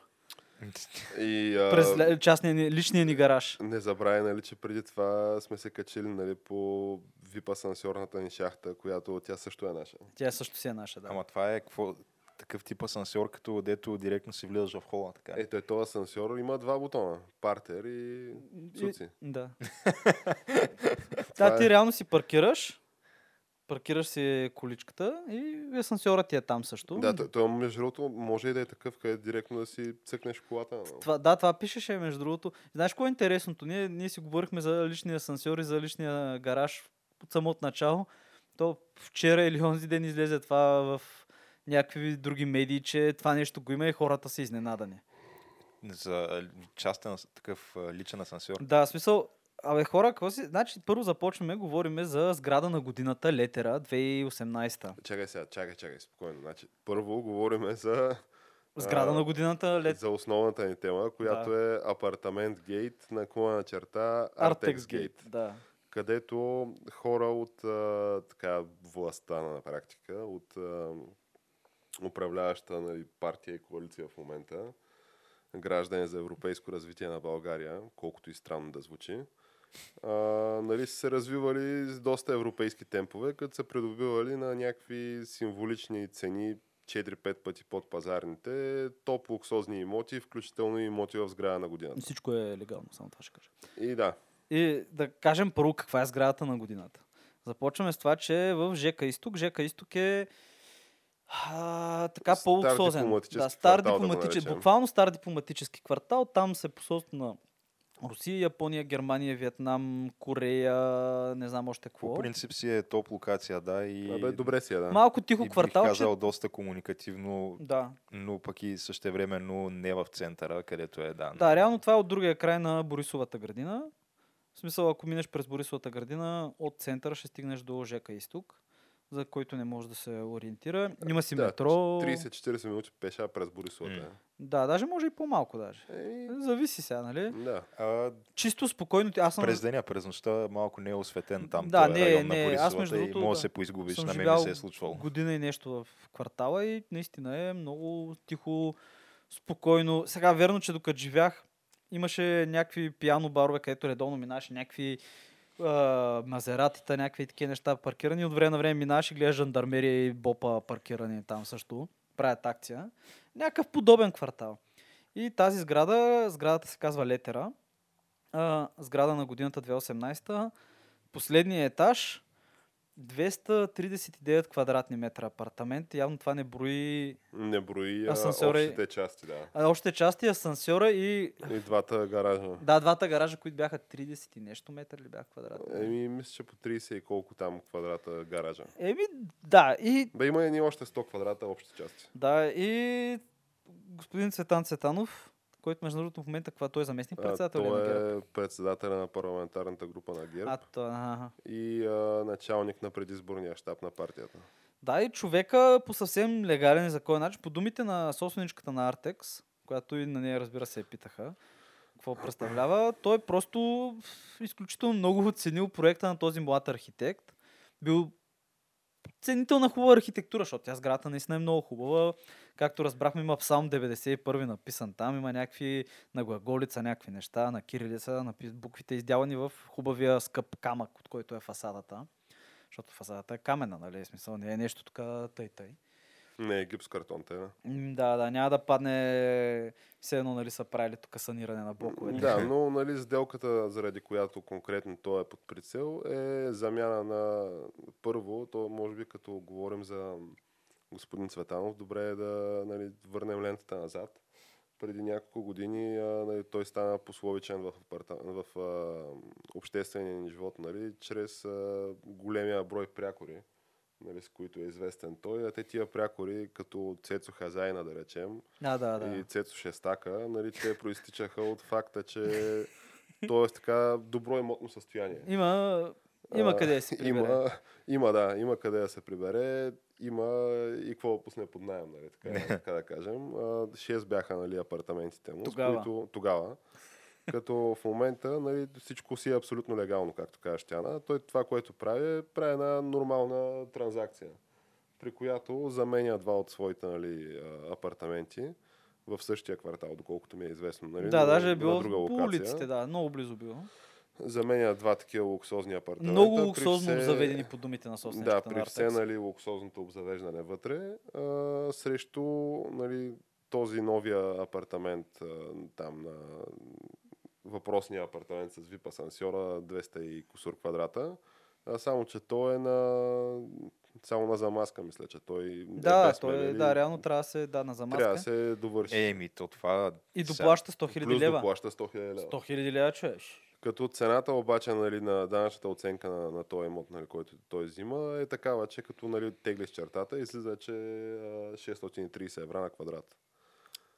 И, а, През частния ни, личния ни гараж. Не забравяй, нали, че преди това сме се качили нали, по VIP асансьорната ни шахта, която тя също е наша. Тя също си е наша, да. Ама това е какво, такъв тип асансьор, като дето директно си влизаш в хола. Така. Ето е този асансьор, има два бутона. Партер и цуци. И, да. Да, е. ти реално си паркираш, паркираш си количката и асансьорът ти е там също. Да, той, той между другото може и да е такъв, където директно да си цъкнеш колата. Но... Това, да, това пишеше, между другото. Знаеш кое е интересното? Ние, ние си говорихме за личния асансьор и за личния гараж от самото начало. То вчера или онзи ден излезе това в някакви други медии, че това нещо го има и хората са изненадани. За частен ас- такъв личен асансьор. Да, смисъл, абе хора, какво си... Значи първо започваме, говориме за сграда на годината, летера, 2018. Чакай сега, чакай, чакай, спокойно. Значи, първо говорим за, Сграда А, на годината, лет... за основната ни тема, която е апартамент гейт на клона черта Artex. Gate. Да. където хора от а, така, властта на практика, от а, управляваща нали, партия и коалиция в момента. Граждане за европейско развитие на България, колкото и странно да звучи. А, нали, са се развивали с доста европейски темпове, като са придобивали на някакви символични цени 4-5 пъти под пазарните, топ луксозни имоти, включително и имоти в сграда на годината. Всичко е легално, само това ще кажа. И да, И да кажем първо каква е сградата на годината. Започваме с това, че в ЖК Изток, ЖК Изток е а, така Стар по-луксозен. Да, стар квартал, да дипломатически, наречем. буквално стар дипломатически квартал. Там се посолства на Русия, Япония, Германия, Виетнам, Корея, не знам още какво. По принцип си е топ локация, да. И, Абе, добре си е, да. Малко тихо и бих квартал, казал доста комуникативно, Да. но пък и същевременно не в центъра, където е, да. да, реално това е от другия край на Борисовата градина. В смисъл, ако минеш през Борисовата градина, от центъра ще стигнеш до ЖК Изток, за който не може да се ориентира. Има си Да, метро. 30-40 минути пеша през Борисовата. М. Да, даже може и по-малко даже. Еми, Зависи сега, нали? да. А, Чисто спокойно. Аз съм, през деня, през нощта малко не е осветен там. Да, не, район не, на аз Борисовата между и другото, може да се поизгубиш. На мен ми се е случвало. година и нещо в квартала и наистина е много тихо, спокойно. Сега, верно, че докато живях, имаше някакви пиано барове, където редовно минаше някакви а, мазератита, някакви такива неща паркирани. От време на време минаш и гледаш жандармерия и бопа паркирани там също. Правят акция. Някакъв подобен квартал. И тази сграда, сградата се казва Летера. А, сграда на годината 2018. Последният етаж 239 квадратни метра апартамент. Явно това не брои Не брои Асансьора и- общите части, да. а, още части, асансьора и... И двата гаража. Да, двата гаража, които бяха 30 и нещо метра ли бяха квадратни. Еми, мисля, че по 30 и колко там квадрата гаража. Еми, да, и... Бе, има едни още 100 квадрата общи части. Да, и господин Цветан Цветанов, който между другото в момента, каква той е заместник А, председател ли на той ГЕРБ? е председателя на парламентарната група на ГЕРБ А, то, ага. и а, началник на предизборния щаб на партията. Да, и човека по съвсем легален и законен начин, по думите на собственичката на Артекс, която и на нея разбира се питаха, какво представлява, той просто изключително много оценил проекта на този млад архитект. Бил ценител на хубава архитектура, защото тя сградата наистина е много хубава. Както разбрахме, има Псалм 91 написан там, има някакви на глаголица, някакви неща, на кирилица, напис... буквите издявани в хубавия скъп камък, от който е фасадата. Защото фасадата е камена, нали? Смисъл, не е нещо тук тъй-тъй. Не е гипс картон, те, да. Да, да, няма да падне все едно, нали, са правили тук саниране на блоковете. Да, но нали, сделката, заради която конкретно той е под прицел, е замяна на първо, то може би като говорим за господин Цветанов, добре е да нали, върнем лентата назад. Преди няколко години а, нали, той стана пословичен в, апарта... в а, обществения ни живот, нали, чрез а, големия брой прякори, нали, с които е известен той. А те тия прякори, като Цецо Хазайна, да речем, Да, да, да. и Цецо Шестака, нали, те проистичаха от факта, че то е в така добро имотно състояние. Има, има А, къде да си прибере. Има, има, да, има къде да се прибере, има и какво пусне под найем, нали, така, така да кажем. Шест бяха нали, апартаментите му, Тогава. с които тогава. Като в момента нали, всичко си е абсолютно легално, както каза Тяна. Той това, което прави, е прави една нормална транзакция, при която заменя два от своите нали, апартаменти в същия квартал, доколкото ми е известно. Нали, Да, на- даже е било друга по улиците, да, много близо било. Заменя два такива луксозни апартамента. Много луксозно все- заведени по думите на Да, собственичката при на все нали, луксозното обзавеждане вътре, а, срещу нали, този новия апартамент а, там на въпросния апартамент с VIP асансьора 200 и кусор квадрата. А, само, че той е на само на замазка, мисля, че той Да, без той, е- мебели. да, реално трябва да се да на замазка. трябва да се довърши. Еми, то това... И доплаща 100 000 Плюс лева. доплаща 100 000 лева. 100 000 лева, чуеш. Като цената обаче нали, на данъчната оценка на, на този имот, нали, който той взима, е такава, че като нали, теглиш чертата, излиза, че а, 630 евра на квадрат.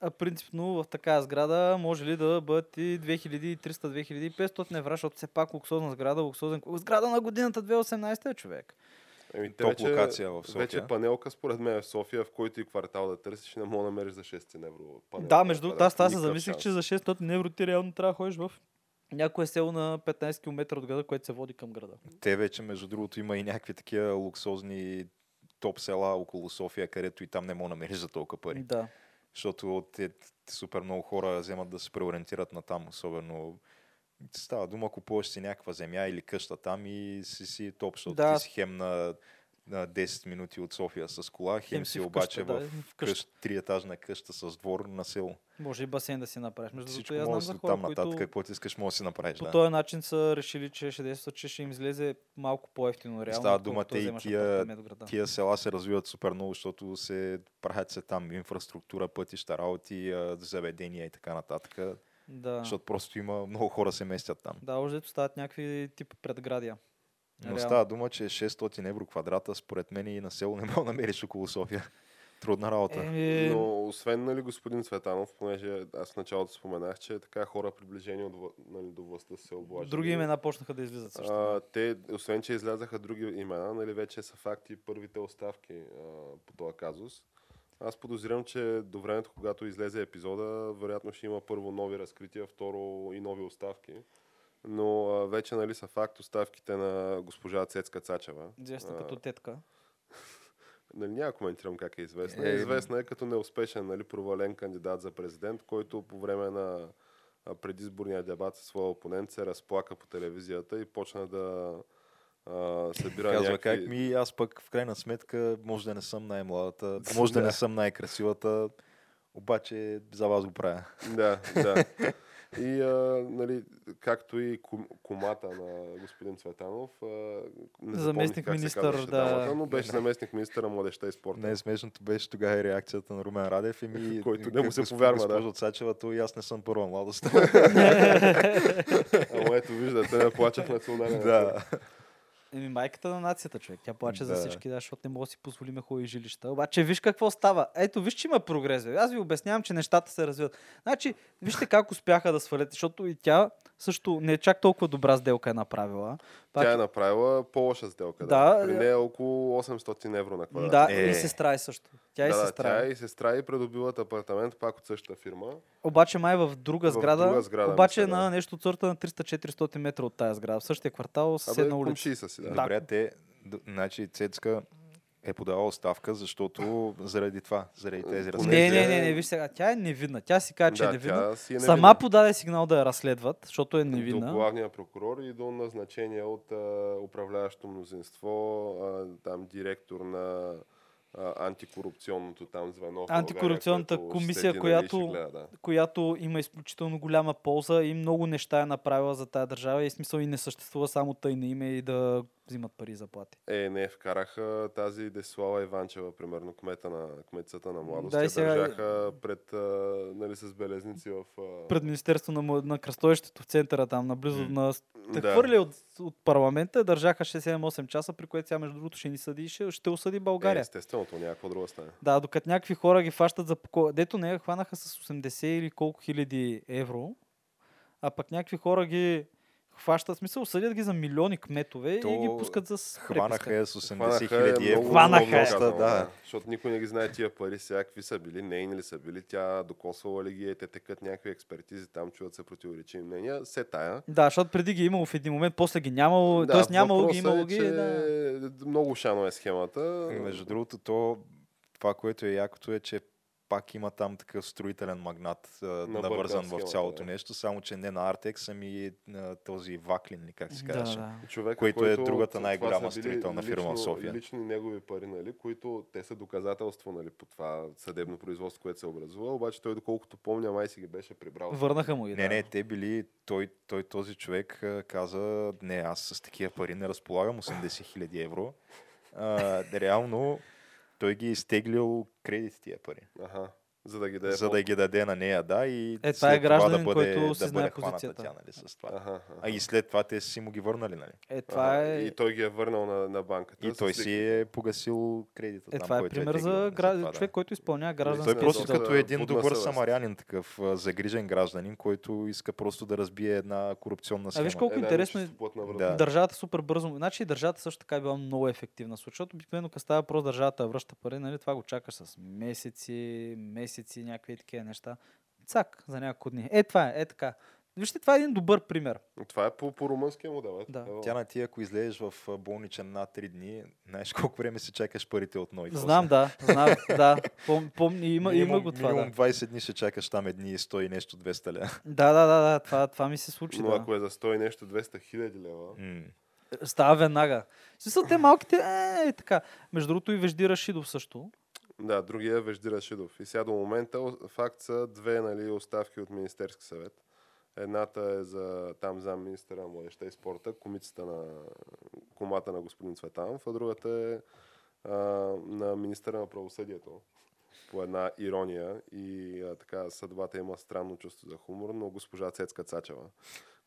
А принципно в такава сграда може ли да бъдат и 2300-2500 евра, защото все пак луксозна сграда, луксозен... Сграда на годината 2018 е човек. Еми, Топ локация в София. Вече панелка според мен е в София, в който и квартал да търсиш, не мога да намериш за 600 евро. Панелка да, между другото, аз това се замислих, шанс. че за 600 евро ти реално трябва да ходиш в някое село на 15 км от града, което се води към града. Те вече, между другото, има и някакви такива луксозни топ села около София, където и там не мога да намериш за толкова пари. Да. Защото те, супер много хора вземат да се преориентират на там, особено става дума, купуваш си някаква земя или къща там и си си топ, защото Да. ти си хем на 10 минути от София с кола, хем, Хем си си обаче да, в в къщ, триетажна къща с двор на село. Може и басейн да си направиш. Между Всичко другото, аз знам за хора, там нататък, които какво ти искаш, може да си направиш. по Да. този начин са решили, че ще действат, че ще им излезе малко по-ефтино реално. Става дума, те и тия-. Тия села се развиват супер много, защото се правят се там инфраструктура, пътища, работи, заведения и така нататък. Да. Защото просто има много хора се местят там. Да, още стават някакви тип предградия. Но Реално. става дума, че 600 евро квадрата, според мен и на село не мога да намериш около София. Трудна работа. Еми, Но освен нали, господин Цветанов, понеже аз в началото споменах, че така хора приближени от, нали, до властта се облажили. други имена почнаха да излизат също. А, те, освен че излязаха други имена, нали, вече са факти първите оставки а, по този казус. Аз подозирам, че до времето, когато излезе епизода, вероятно ще има първо нови разкрития, второ и нови оставки. Но а, вече нали, са факт оставките на госпожа Цецка Цачева. Известна като тетка. Нали, няма коментирам как е известна. Е, Е, известна е като неуспешен, нали, провален кандидат за президент, който по време на предизборния дебат със своя опонент се разплака по телевизията и почна да а, събира Казва някакви... как ми, аз пък в крайна сметка може да не съм най-младата, може да не съм най-красивата, обаче за вас го правя. Да, да. И, а, нали, както и кумата на господин Цветанов, а, не Заместник министър, да. дамата, но беше заместник министър на младеща и спорта. Най-смешното беше тогава и реакцията на Румен Радев и ми... Който не му се повярва, да. Госпожо Цачева, то и аз не съм първа младост. Ама ето виждате, не плача в национален да. Еми, майката на нацията, човек. Тя плаче за Да. всички, да, защото не може да си позволиме хубави жилища. Обаче, виж какво става. Ето, виж, че има прогрес. бе. Аз ви обяснявам, че нещата се развиват. Значи, вижте как успяха да свалят, защото и тя също не е чак толкова добра сделка е направила. Пак- Тя е направила по-лоша сделка. Да, Да, При е. нея е около 800 евро на квадрат. Да, Е. и сестра е също. Тя и да, да, сестра. тя е. и сестра и придобиват апартамент пак от същата фирма. Обаче май в друга В сграда, друга сграда, обаче мисля, да. на нещо от сорта на 300-400 метра от тази сграда. В същия квартал, Абе, съседна улица. си, да. Добре, те, значи Цецка е подала оставка, защото заради това, заради тези разкрития. Не, не, не, не, виж сега, тя е невинна. Тя си казва, че е да, невинна. тя си е Сама невинна. подаде сигнал да я разследват, защото е До невинна. главния прокурор и до назначение от а, управляващо мнозинство, а, там директор на а, антикорупционното там звено. България, Антикорупционната ще комисия, която- гледа, да. която има изключително голяма полза и много неща е направила за тази държава и смисъл и не съществува само тъй на име и да взимат пари заплати. Е, не, вкараха тази Десислава Иванчева, примерно кмета на кметцата на младост. Да, сега- държаха пред, а, нали, с белезници в... А... Пред Министерство на, на кръстовището в центъра там, наблизо М. на... Те Да. хвърли от, от парламента, държаха 6-7-8 часа, при което сега между другото ще ни съди ще, ще осъди Е, България. естествено, то някаква друга стане. Да, докато някакви хора ги фащат за. Дето не хванаха с 80 или колко хиляди евро, а пък някакви хора ги хващат, смисъл, съдят ги за милиони кметове То и ги пускат за с Хванаха я с 80 Хванаха е хиляди евро. много, Хванаха много е. казано, да. Защото никой не ги знае тия пари сега, какви са били, нейни ли са били, тя докосвала ли ги е, те текат някакви експертизи, там чуват се противоречиви мнения, се тая. Да, защото преди ги е имало в един момент, после ги нямало, т.е. нямало ги, въпросът имало е, ги. че Да. Много шано е схемата. Между другото, то, това, което е якото е, че пак има там такъв строителен магнат, навързан в цялото да. нещо, само че не на Артекс, ами на този Ваклин, ли как се Да, казваше. да. човек, Което е другата това най-голяма са били строителна фирма в София. Лични негови пари, нали, които те са доказателство нали, по това съдебно производство, което се образува, обаче той, доколкото помня, май си ги беше прибрал. Върнаха му ги. Не, да. не, те били, той, той този човек каза, не, аз с такива пари не разполагам 80 хиляди евро. А, реално, той ги е изтеглил кредит тия пари. Аха, за да ги даде. за да ги даде на нея, да, и Е, това е гражданин, да бъде, който си да знае позицията. тя, нали, с това. Аха, аха. А и след това те си му ги върнали, нали? Е, това Ага, е... И той ги е върнал на, на банката. И той си е погасил кредита. Е, там, това е който пример теглил, за нали, гра... това, да. човек, който изпълнява Той гражданска Той просто доста като един добър самарянин, такъв а, загрижен гражданин, който иска просто да разбие една корупционна А схема. виж колко Една интересно е. Да. Държавата супер бързо. Значи държавата също така е била много ефективна. Защото обикновено, като става просто държавата да връща пари, нали, това го чакаш с месеци, месеци, някакви такива неща. Цак, за няколко дни. Е, това е, е така. Вижте, това е един добър пример. Това е по, по румънския модел. Е, Да. Тя на ти, ако излезеш в болничен над 3 дни, знаеш колко време си чакаш парите от после? Знам, да. Знам, да. Пом, пом, има, има Минимум- го това, Минимум да. 20 дни ще чакаш там едни 100 и нещо 200 ля. Да, да, да, да. Това, това ми се случи, Но да. ако е за 100 и нещо 200 хиляди лева, М. Става веднага. В смисъл, те малките, е, е, така. Между другото и Вежди Рашидов също. Да, другия е Вежди Рашидов. И сега до момента факт са две нали, оставки от Министерски съвет. Едната е за там зам министъра на младеща и спорта, комицата на комата на господин Цветанов, а другата е а, на министъра на правосъдието. По една ирония и а, така съдбата има странно чувство за хумор, но госпожа Цецка Цачева,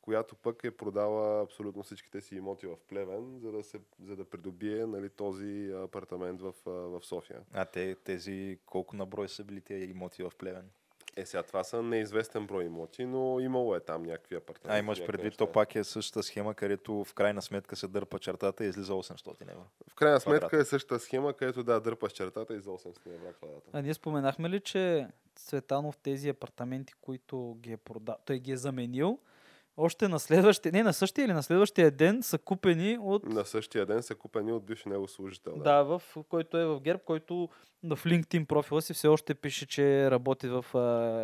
която пък е продала абсолютно всичките си имоти в Плевен, за да, се, за да придобие нали, този апартамент в, в София. А те, тези колко на брой са били тези имоти в Плевен? Е, сега това са неизвестен брой имоти, но имало е там някакви апартаменти. А, имаш предвид, неща. то пак е същата схема, където в крайна сметка се дърпа чертата и излиза 800 евро. В крайна сметка квадрата. е същата схема, където да, дърпаш чертата и за 800 евро квадрата. А ние споменахме ли, че Цветанов тези апартаменти, които ги е продал, той ги е заменил, още на следващия, не на същия или на следващия ден са купени от На същия ден са купени от бивш него служител. Да, в, който е в ГЕРБ, който в LinkedIn профила си все още пише, че работи в а,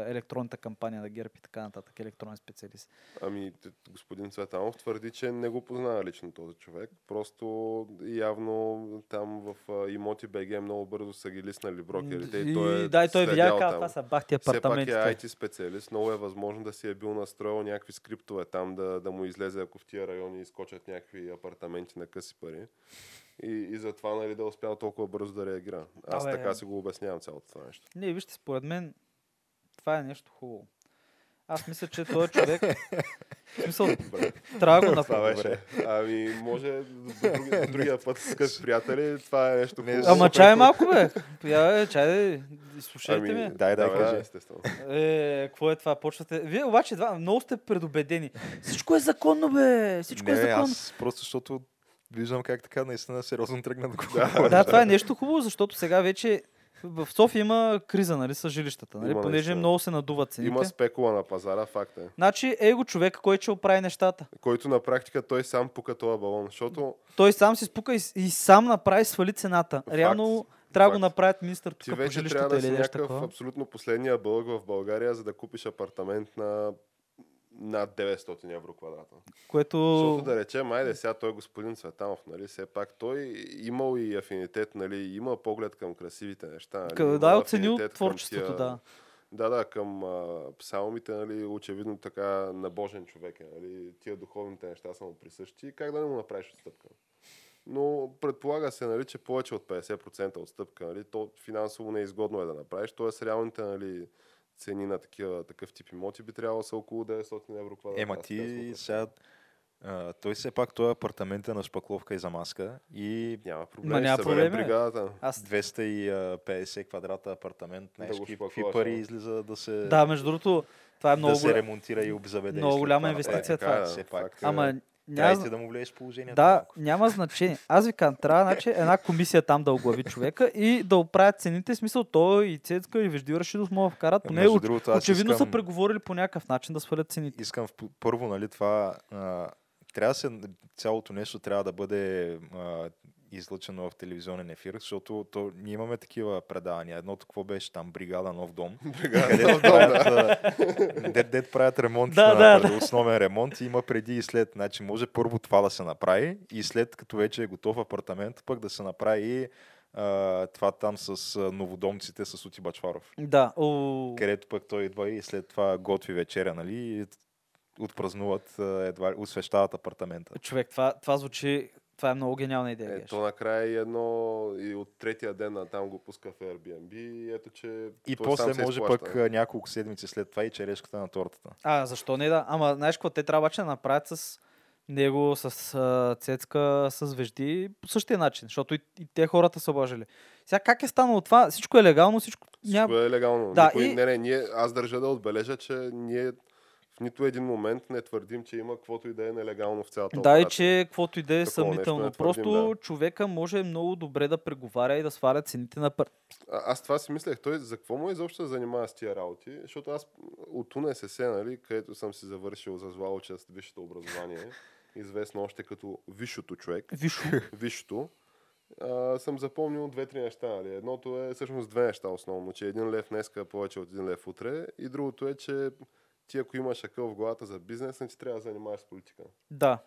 електронната кампания на ГЕРБ и така нататък, електронен специалист. Ами, господин Цветанов твърди, че не го познава лично този човек. Просто явно там в а, имоти БГ много бързо са ги лиснали брокерите. И, той е да, и той видя следял как това са бахти Все пак е апартаментите. IT специалист. Много е възможно да си е бил настроил някакви скриптове там да, да му излезе, ако в тия райони изкочат някакви апартаменти на къси пари. И, и затова нали, да е успял толкова бързо да реагира. Аз Абе. така си го обяснявам цялото това нещо. Не, вижте, според мен това е нещо хубаво. Аз мисля, че този човек... в смисъл, Добре. трябва да го беше. Ами, може до, други, до другия път, скъпи приятели, това е нещо Не, хубаво. Ама чай малко, бе. Я, чай, да изслушайте Ами, ме. Дай, дай, да, кажи. Естествено. Е, какво е това? Почвате. Вие обаче два, много сте предубедени. Всичко е законно, бе. Всичко не, е законно. аз просто защото виждам как така наистина сериозно тръгна да Да. говориш. Да, това е нещо хубаво, защото сега вече в София има криза, нали, с жилищата, нали, Има понеже наистина. много се надуват цените. Има спекула на пазара, факт е. Значи, е го човек, който ще оправи нещата. Който на практика той сам пука този балон, защото Той сам си спука и, и сам направи свали цената. Факт. Реално трябва да го направят министър ти тук по вече трябва да си нещо някакъв такова. абсолютно последния бълъг в България, за да купиш апартамент на над 900 евро квадрата. Което... Защото да речем, айде сега той е господин Цветанов, нали, все пак той имал и афинитет, нали, има поглед към красивите неща. Нали, Къ- има да, е оценил творчеството, тия- да. Да, да, към а, псалмите, нали, очевидно така набожен човек е, нали, тия духовните неща са му присъщи, как да не му направиш отстъпка? Но предполага се, нали, че повече от 50% отстъпка, нали, то финансово неизгодно е да направиш, т.е. реалните нали, цени на такива, такъв тип имоти би трябвало да са около 900 евро квадрат. Ема ти сега... а, той все пак той апартамент е на шпакловка и замазка и Няма проблем, Ма няма проблем, бригадата. Аз... 250 квадрата апартамент, Да знаеш го какви, пари излиза да се, Да, между другото, това е много да се ремонтира и обзаведе. много голяма това инвестиция направи. това. да, Все пак. факт е. Ама Трябва няма... да му влезеш положението. Да, малко. няма значение. Аз ви казвам, трябва значи, една комисия там да оглави човека и да оправят цените. Смисъл, той и Цецка и Вежди Рашидов могат да вкарат. Поне Между другото, аз очевидно искам- са преговорили по някакъв начин да свалят цените. искам в- първо, нали, това а, трябва да се, цялото нещо трябва да бъде а, излъчено в телевизионен ефир, защото то, ние имаме такива предавания. Едното какво беше там, Бригада Нов дом, където правят, а, дет, дет правят ремонт Да, на да, пред- основен ремонт и има преди и след. Значи може първо това да се направи и след като вече е готов апартамент, пък да се направи и а, това там с а, новодомците с Ути Бачваров. Да, о, Където пък той идва и след това готви вечеря, нали? И отпразнуват, едва освещават апартамента. човек, това, това звучи, това е много гениална идея. Е, Геш. то накрая и едно и от третия ден на там го пуска в Airbnb и ето, че И после може изплаща. пък няколко седмици след това и черешката на тортата. А, защо не да? Ама, знаеш какво, те трябва обаче да направят с него, с а, Цецка, с Вежди, по същия начин, защото и, и те хората са обажили. Сега как е станало това? Всичко е легално, всичко... Всичко е легално. Да, Никой, и- Не, не, ние, аз държа да отбележа, че ние В нито един момент не твърдим, че има каквото и да е нелегално в цялата Да, и че каквото и да е съмнително. не Просто да. човека може много добре да преговаря и да сваля цените на пар... А, аз това си мислех, той за какво му изобщо се занимава с тия работи, защото аз от УНСС, нали, където съм си завършил за злауча с висшето образование, известно още като висшото човек, Вишу. висшето, а, съм запомнил две-три неща. Нали. Едното е всъщност две неща основно, че един лев днеска е повече от един лев утре и другото е, че ти ако имаш акъл в главата за бизнес, не ти трябва да занимаваш с политика. Да.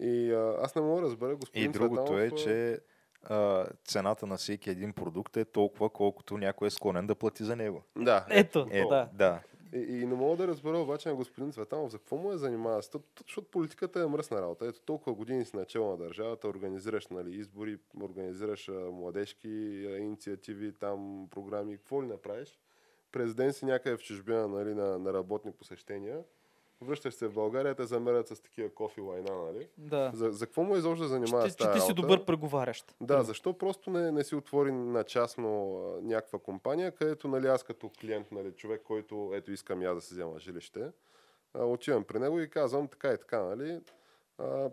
И а, аз не мога да разбера И господин другото е, Цветанов, а, че а, цената на всеки един продукт е толкова, колкото някой е склонен да плати за него. Да, Ето, Е, да. да. И, и не мога да разбера обаче на господин Цветанов за какво му е занимава. Защото политиката е мръсна работа. Ето толкова години си начало на държавата, организираш нали, избори, организираш а, младежки а, инициативи, там програми, какво ли направиш. През ден си някъде в чужбина нали, на, на работни посещения. Връщаш се в България, те замерят с такива кофи лайна, нали? да. За, за какво му изобщо да занимава Че, с че ти си добър преговарящ. Да, защо просто не, не си отвори на частно а, някаква компания, където нали, аз като клиент, нали, човек, който ето искам аз да си взема жилище, а, отивам при него и казвам така и така, нали,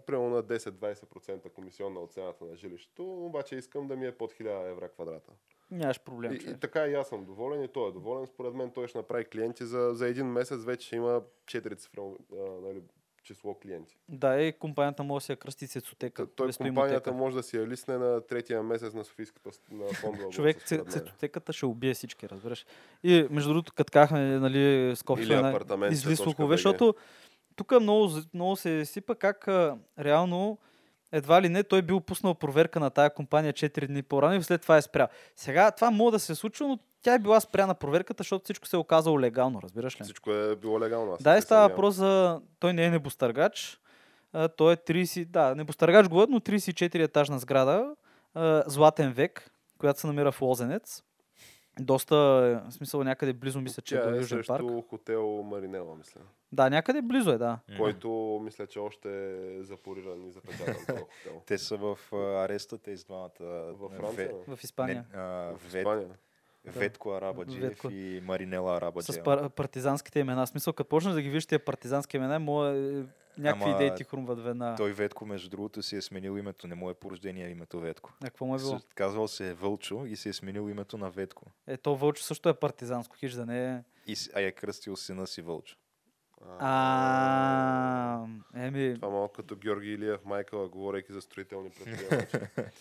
примерно на 10-20% комисионна от цената на жилището, обаче искам да ми е под 1000 евро квадрата. Нямаш проблем. И, и така и аз съм доволен и той е доволен. Според мен той ще направи клиенти за, за един месец, вече ще има 4 цифрено нали, число клиенти. Да, и компанията може да си я кръсти цецотека. Той компанията може да си я лисне на третия месец на Софийската на фондова Човек, цецотеката ще убие всички, разбираш. И между другото, като казахме, нали, с кофе, Или апартаментите изли точка слухове, BG. защото тук много, з- много се сипа как реално едва ли не той бил пуснал проверка на тая компания 4 дни по-рано и след това е спрял. Сега това може да се е случило, но тя е била спряна проверката, защото всичко се е оказало легално, разбираш ли? Всичко е било легално. Аз Да, и става въпрос за... Той не е небостъргач. а, Той е 30... Да, небостъргач го е, но 34 етажна сграда. а, Златен век, която се намира в Лозенец. Доста, е, в смисъл някъде близо, мисля, че Тя до е Южен парк. хотел Маринела, мисля. Да, някъде близо е, да. Който мисля, че още е запориран и запечатан този хотел. Те са в ареста, тези двамата. А, Франция. В Испания. Не, а, В Испания. Ветко Арабаджиев Ветко. и Маринела Арабаджиева. С пар- партизанските имена. В смисъл, като почнеш да ги виждаш тия партизански имена, може някакви Ама идеи ти хрумват веднага. Той Ветко, между другото, си е сменил името. Не му е по рождение името Ветко. А какво му е било? Казвал се е Вълчо и си е сменил името на Ветко. Е, то Вълчо също е партизанско, хиж да не е... И, а е кръстил сина си Вълчо. А, еми, Това малко като Георги Илиев Майкъл, говорейки за строителни предприятия.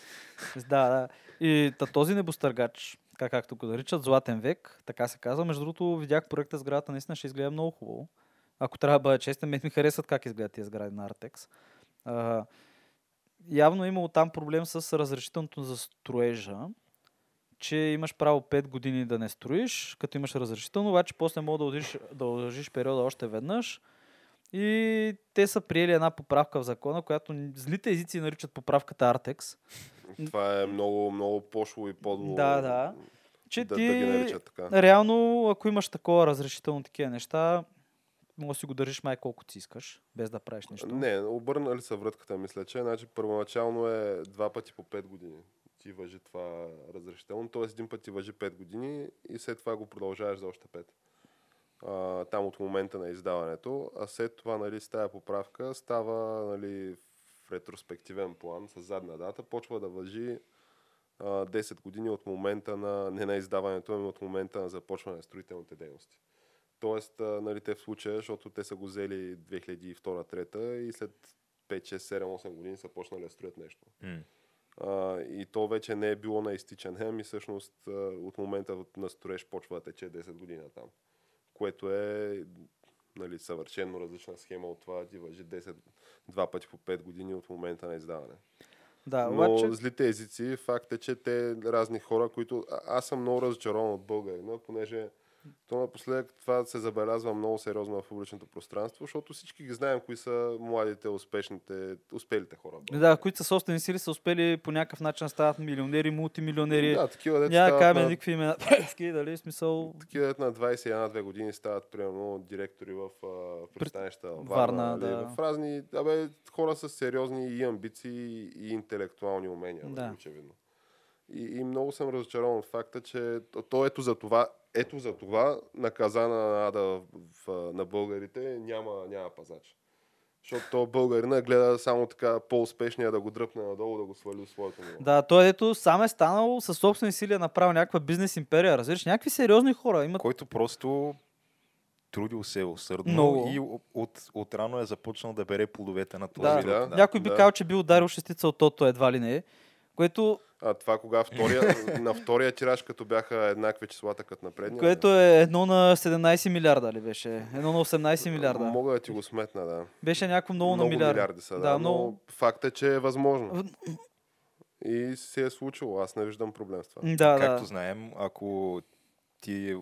Да, да. И та, този небостъргач, така както го наричат, Златен век, така се казва. Между другото, видях проекта сградата, наистина ще изгледа много хубаво. Ако трябва да бъда честен, ми харесват как изгледат тези сгради на Артекс. Явно е имало там проблем с разрешителното за строежа, че имаш право 5 години да не строиш, като имаш разрешително, обаче после мога да удължиш, да удължиш периода още веднъж. И те са приели една поправка в закона, която злите езици наричат поправката Артекс. Това е много, много пошло и подло. Да, да. Че да, ти да ги наричат така. реално, ако имаш такова разрешително такива неща, може да си го държиш май колкото си искаш, без да правиш нищо. Не, обърнали са вратката, мисля, че. Значи, първоначално е два пъти по 5 години. Ти въжи това разрешително, т.е. един път ти въжи 5 години и след това го продължаваш за още 5. А, там от момента на издаването. А след това, нали, с тази поправка става нали, ретроспективен план с задна дата, почва да въжи а, 10 години от момента на, не на издаването, ами от момента на започване на строителните дейности. Тоест, а, нали, те в случая, защото те са го взели 2002-2003 и след 5, 6, 7, 8 години са почнали да строят нещо. М. А, и то вече не е било на изтичан хем и всъщност а, от момента на строеж почва да тече 10 години там. Което е нали, съвършено различна схема от това ти въжи 10, два пъти по 5 години от момента на издаване. Да, Но обаче... злите езици, факт е, че те разни хора, които... А, аз съм много разочарован от българина, понеже то напоследък това се забелязва много сериозно в публичното пространство, защото всички ги знаем кои са младите, успешните, успелите хора. Да, които са собствени сили, са успели по някакъв начин да стават милионери, мултимилионери. Да, такива дете Няма да стават на, никакви имена. Дали, смисъл... такива дете на 21-2 години стават, примерно, директори в а, пристанища Варна, Варна, нали, да. в разни... Абе, хора с сериозни и амбиции, и интелектуални умения, Да. нали, очевидно. И, и много съм разочарован от факта, че то, то ето за това ето за това наказана на Ада в, на българите няма, няма пазач. Защото то българина гледа само така по-успешния да го дръпне надолу, да го свали в своето ниво. Да, той ето сам е станал със собствени сили е направил някаква бизнес империя. Разбираш, някакви сериозни хора имат. Който просто трудил се усърдно Много. и от, от, от рано е започнал да бере плодовете на този Да, да. Някой би казал, че би ударил шестица от тото едва ли не е. Което, А това кога втория, на втория тираж, като бяха еднакви числата като на предния. което е едно на 17 милиарда ли беше? Едно на 18 милиарда. Мога да ти го сметна, да. Беше някакво много, на милиарда. милиарди са, да, Да, но много- факт е, че е възможно. И се е случило. Аз не виждам проблем с това. Да, Както да. знаем, ако ти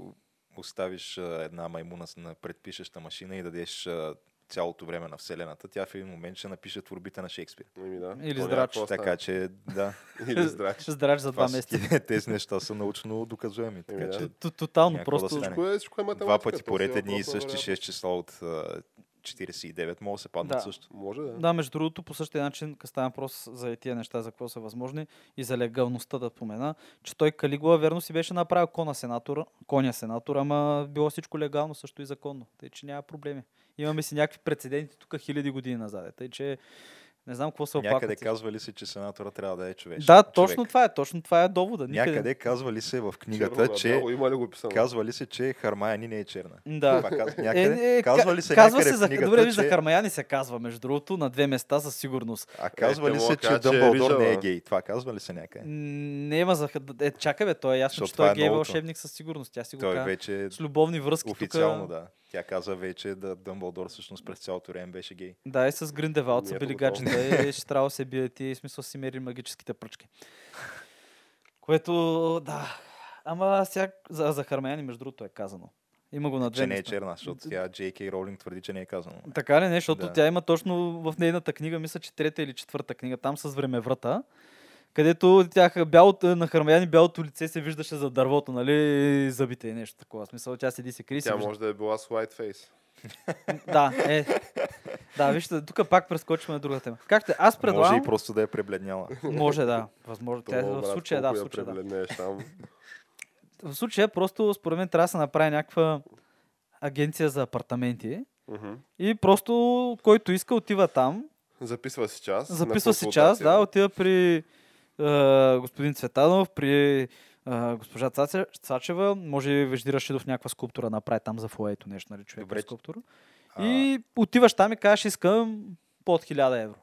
оставиш една маймуна на предпишеща машина и дадеш цялото време на Вселената, тя в един момент ще напише творбите на Шекспир. Ами да. Или То здрач. Така че, да, Или здрач. Здрач за два месеца. тези неща са научно доказуеми. Така Еми да. че Тотално просто. Всичко е, всичко е математика. два пъти поред е едни и на същи вероятност. 6 числа от а, 49 могат да се паднат Да. също. Може да. Да, между другото, по същия начин, като става въпрос за тия неща, за какво са възможни и за легалността да спомена, че той Калигула верно си беше направил кона сенатора, коня сенатор, ама било всичко легално, също и законно. Тъй, че няма проблеми. Имаме си някакви прецеденти тук хиляди години назад. Тъй, че не знам какво се Някъде оплакват. казва ли се, че сенатора трябва да е човек? Да, човек? точно това е. Точно това е довода. Никъде. Някъде казва ли се в книгата, Черно че бяло, има ли го писано? казва ли се, че Хармаяни не е черна? Да. Това казва Е, някъде. е, казва ка- ли се казва се за, книгата, добре, виж, че... за Хармаяни се казва, между другото, на две места със сигурност. А казва те ли се, да че е Дъмбълдор не е гей? Това казва ли се някъде? Не има за... Е, чакай бе, той е ясно, Защото че той е е гей вълшебник със сигурност. Тя си го Той казва. вече С любовни връзки официално, да. Тя каза вече да Дъмбълдор всъщност през цялото време беше гей. Да, и с Гриндевалд са били гаджета и ще трябва да се бият и смисъл си мери магическите пръчки. Което, да. Ама сега за, за Хармаяни, между другото, е казано. Има го на две Че не е черна, защото тя Кей Роулинг твърди, че не е казано. Така ли не? Защото Да. тя има точно в нейната книга, мисля, че трета или четвърта книга, там с времеврата, където тях, бялото, на Хармаяни бялото лице се виждаше за дървото, нали, зъбите и нещо такова. В Смисъл, тя седи се крие. и се Тя вижда. може да е била с white face. Да, е. Да, вижте, тук пак прескочваме на друга тема. Както аз Може предлагам... и просто да е пребледняла. Може, да. Възможно. Тя, в случая, да, в случая, да. там. В случая просто, според мен, трябва да се направи някаква агенция за апартаменти и просто който иска отива там, Записва си час. записва си час, да, отива при е, господин Цветанов, при е, госпожа Цачева, може и Вежди Рашидов някаква скулптура направи там за фуето нещо, нали, човек Добре, скулптура. А, И отиваш там и кажеш, искам под 1000 евро.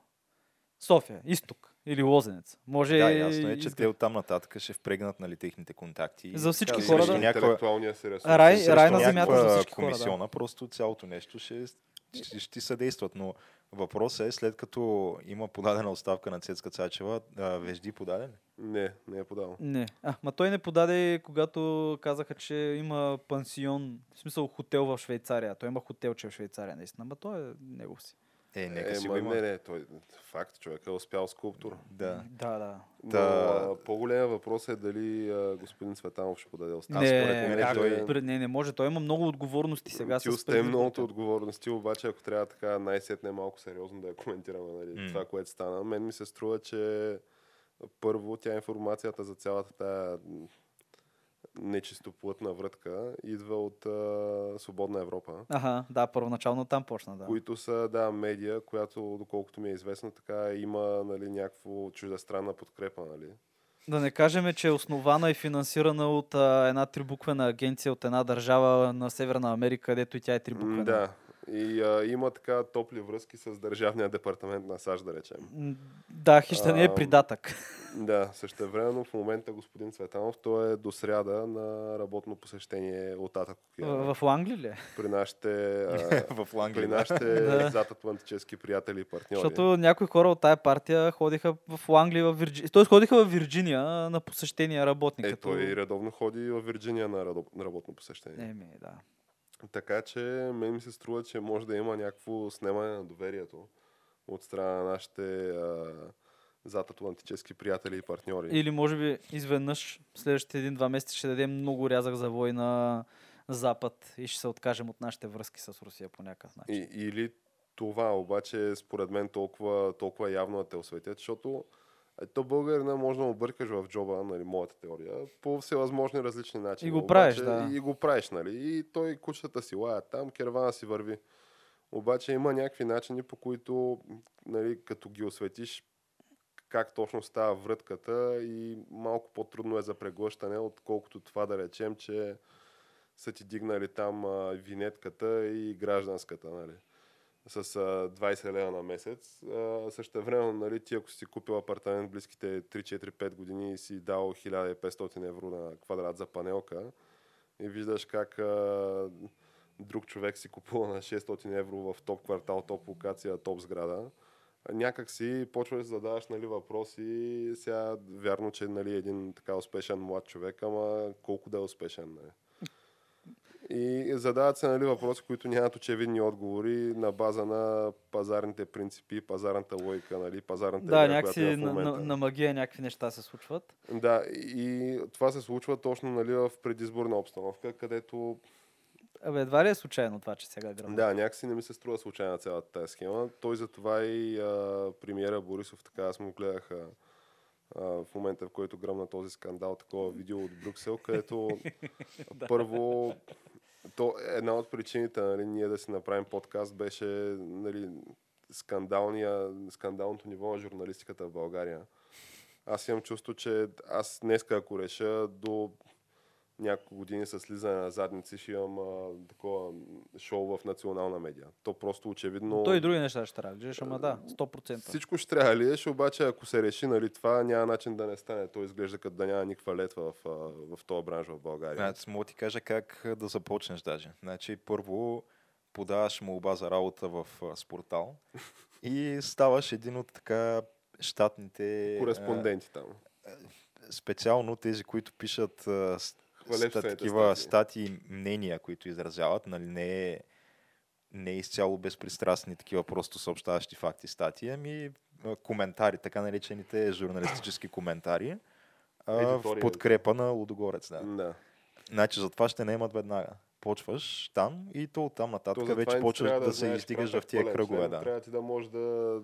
София, изток или Лозенец. Може Да, ясно е, че изград. те оттам нататък ще впрегнат нали, техните контакти. За всички Така, хора, да. някаква-. Рай- рай на земята за всички хора, да. комисиона, просто цялото нещо ще, ще, ще ти съдействат. Но въпросът е, след като има подадена оставка на Цецка Цачева, Вежди подаден? ли? Не, не е подал. Не. А, ма той не подаде, когато казаха, че има пансион, в смисъл хотел в Швейцария. Той има хотелче в Швейцария, наистина. Ма той е негов си. Е, нека е, си го има. Не, не, той факт, човек е успял скулптура. Да. Да, да. Но Та- а, по-големия въпрос е дали а, господин Цветанов ще подаде оставка. Не, според мен как, той- той... не, не може. Той има много отговорности сега. Ти с остане многото отговорности, обаче ако трябва така най-сетне малко сериозно да я коментираме нали, М. това, което стана, мен ми се струва, че първо тя информацията за цялата тая нечистоплътна врътка идва от а, Свободна Европа, Ага, да, първоначално там почна, да. които са да, медия, която, доколкото ми е известно, така има нали, някакво чуждестранна подкрепа. Нали. Да не кажем, че е основана и финансирана от а, една трибуквена агенция от една държава на Северна Америка, където и тя е трибуквена. Да. И а, има така топли връзки с Държавния департамент на САЩ, да речем. Да, хища не е придатък. Да, същевременно в момента господин Цветанов, той е до сряда на работно посещение от Атак В, в Лангли ли при нашите, а, в при Ланглия. да. нашите Да. зад-атлантически приятели и партньори. Защото някои хора от тая партия ходиха в Лангли, в Вирджиния. Тоест ходиха в Вирджиния на посещение работни. Е, като... той редовно ходи в Вирджиния на работно посещение. Еми, да. Така че мен ми се струва, че може да има някакво снемане на доверието от страна на нашите а, зад-атлантически приятели и партньори. Или може би изведнъж следващите един-два месеца ще дадем много рязък завой на Запад и ще се откажем от нашите връзки с Русия по някакъв начин. И, или това обаче според мен толкова, толкова явно да те осветят, защото А то българина може да му бъркаш в джоба, нали, моята теория, по всевъзможни различни начини. И го правиш, Обаче, да. И го правиш, нали? И той кучетата си лая там, кервана си върви. Обаче има някакви начини, по които, нали, като ги осветиш, как точно става врътката и малко по-трудно е за преглъщане, отколкото това да речем, че са ти дигнали там а, винетката и гражданската, нали? С а, 20 лева на месец. Също време, нали, ти ако си купил апартамент близките 3-4-5 години и си дал 1500 евро на квадрат за панелка и виждаш как а, друг човек си купува на 600 евро в топ квартал, топ локация, топ сграда, някак си почваш да задаваш нали, въпроси. Сега вярно, че нали, един така успешен млад човек, ама колко да е успешен. Нали? И задават се нали, въпроси, които нямат очевидни отговори на база на пазарните принципи, пазарната логика, нали, пазарната Да, идея, някакси е на, на, на магия някакви неща се случват. Да, и това се случва точно нали, в предизборна обстановка, където Абе, едва ли е случайно това, че сега гръмна? Да, някакси не ми се струва случайна цялата тази схема. Той затова и а, премиера Борисов, така аз му гледах а, а, в момента, в който гръмна този скандал, такова видео от Брюксел, където първо то, една от причините нали, ние да си направим подкаст беше нали, скандалното ниво на журналистиката в България. Аз имам чувство, че аз днеска, ако реша до няколко години с слизане на задници, ще имам а, такова шоу в национална медия. То просто очевидно... Той и други неща ще радиш, ама да, 100%. Всичко ще трябва ли обаче ако се реши, нали, това няма начин да не стане. То изглежда като да няма никаква летва в, в този бранш в България. Значи, мога да ти кажа как да започнеш даже. Значи, първо подаваш молба за работа в спортал и ставаш един от така щатните... Кореспонденти там. специално тези, които пишат а, с- Хвалебствените ста, такива статии. мнения, които изразяват, нали, не е, не е изцяло безпристрастни такива просто съобщаващи факти статии, ами коментари, така наречените журналистически коментари, а, в подкрепа на Лудогорец. Да. Да. Значи за това ще не имат веднага. Почваш там и то оттам нататък затова вече почваш трябва да, се издигаш в тия кръгове. член. Да. Трябва ти да можеш да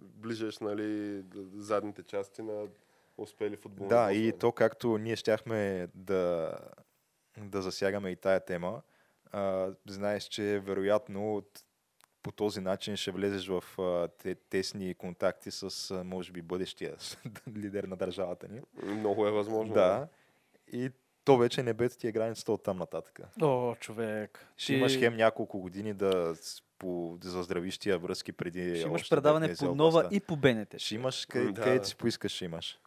ближеш нали, задните части на успели футболни Да, и босове. то както ние щяхме да, да засягаме и тая тема, а, знаеш, че вероятно от, по този начин ще влезеш в а, те, тесни контакти с, а, може би, бъдещия лидер на държавата ни. Много е възможно. Да. И то вече не бе ти е границата от там нататък. О, човек. Ще имаш хем няколко години да по, за здравищия връзки преди ще имаш предаване по нова и по БНТ. Ще имаш къде, Да, къде си поискаш, ще имаш.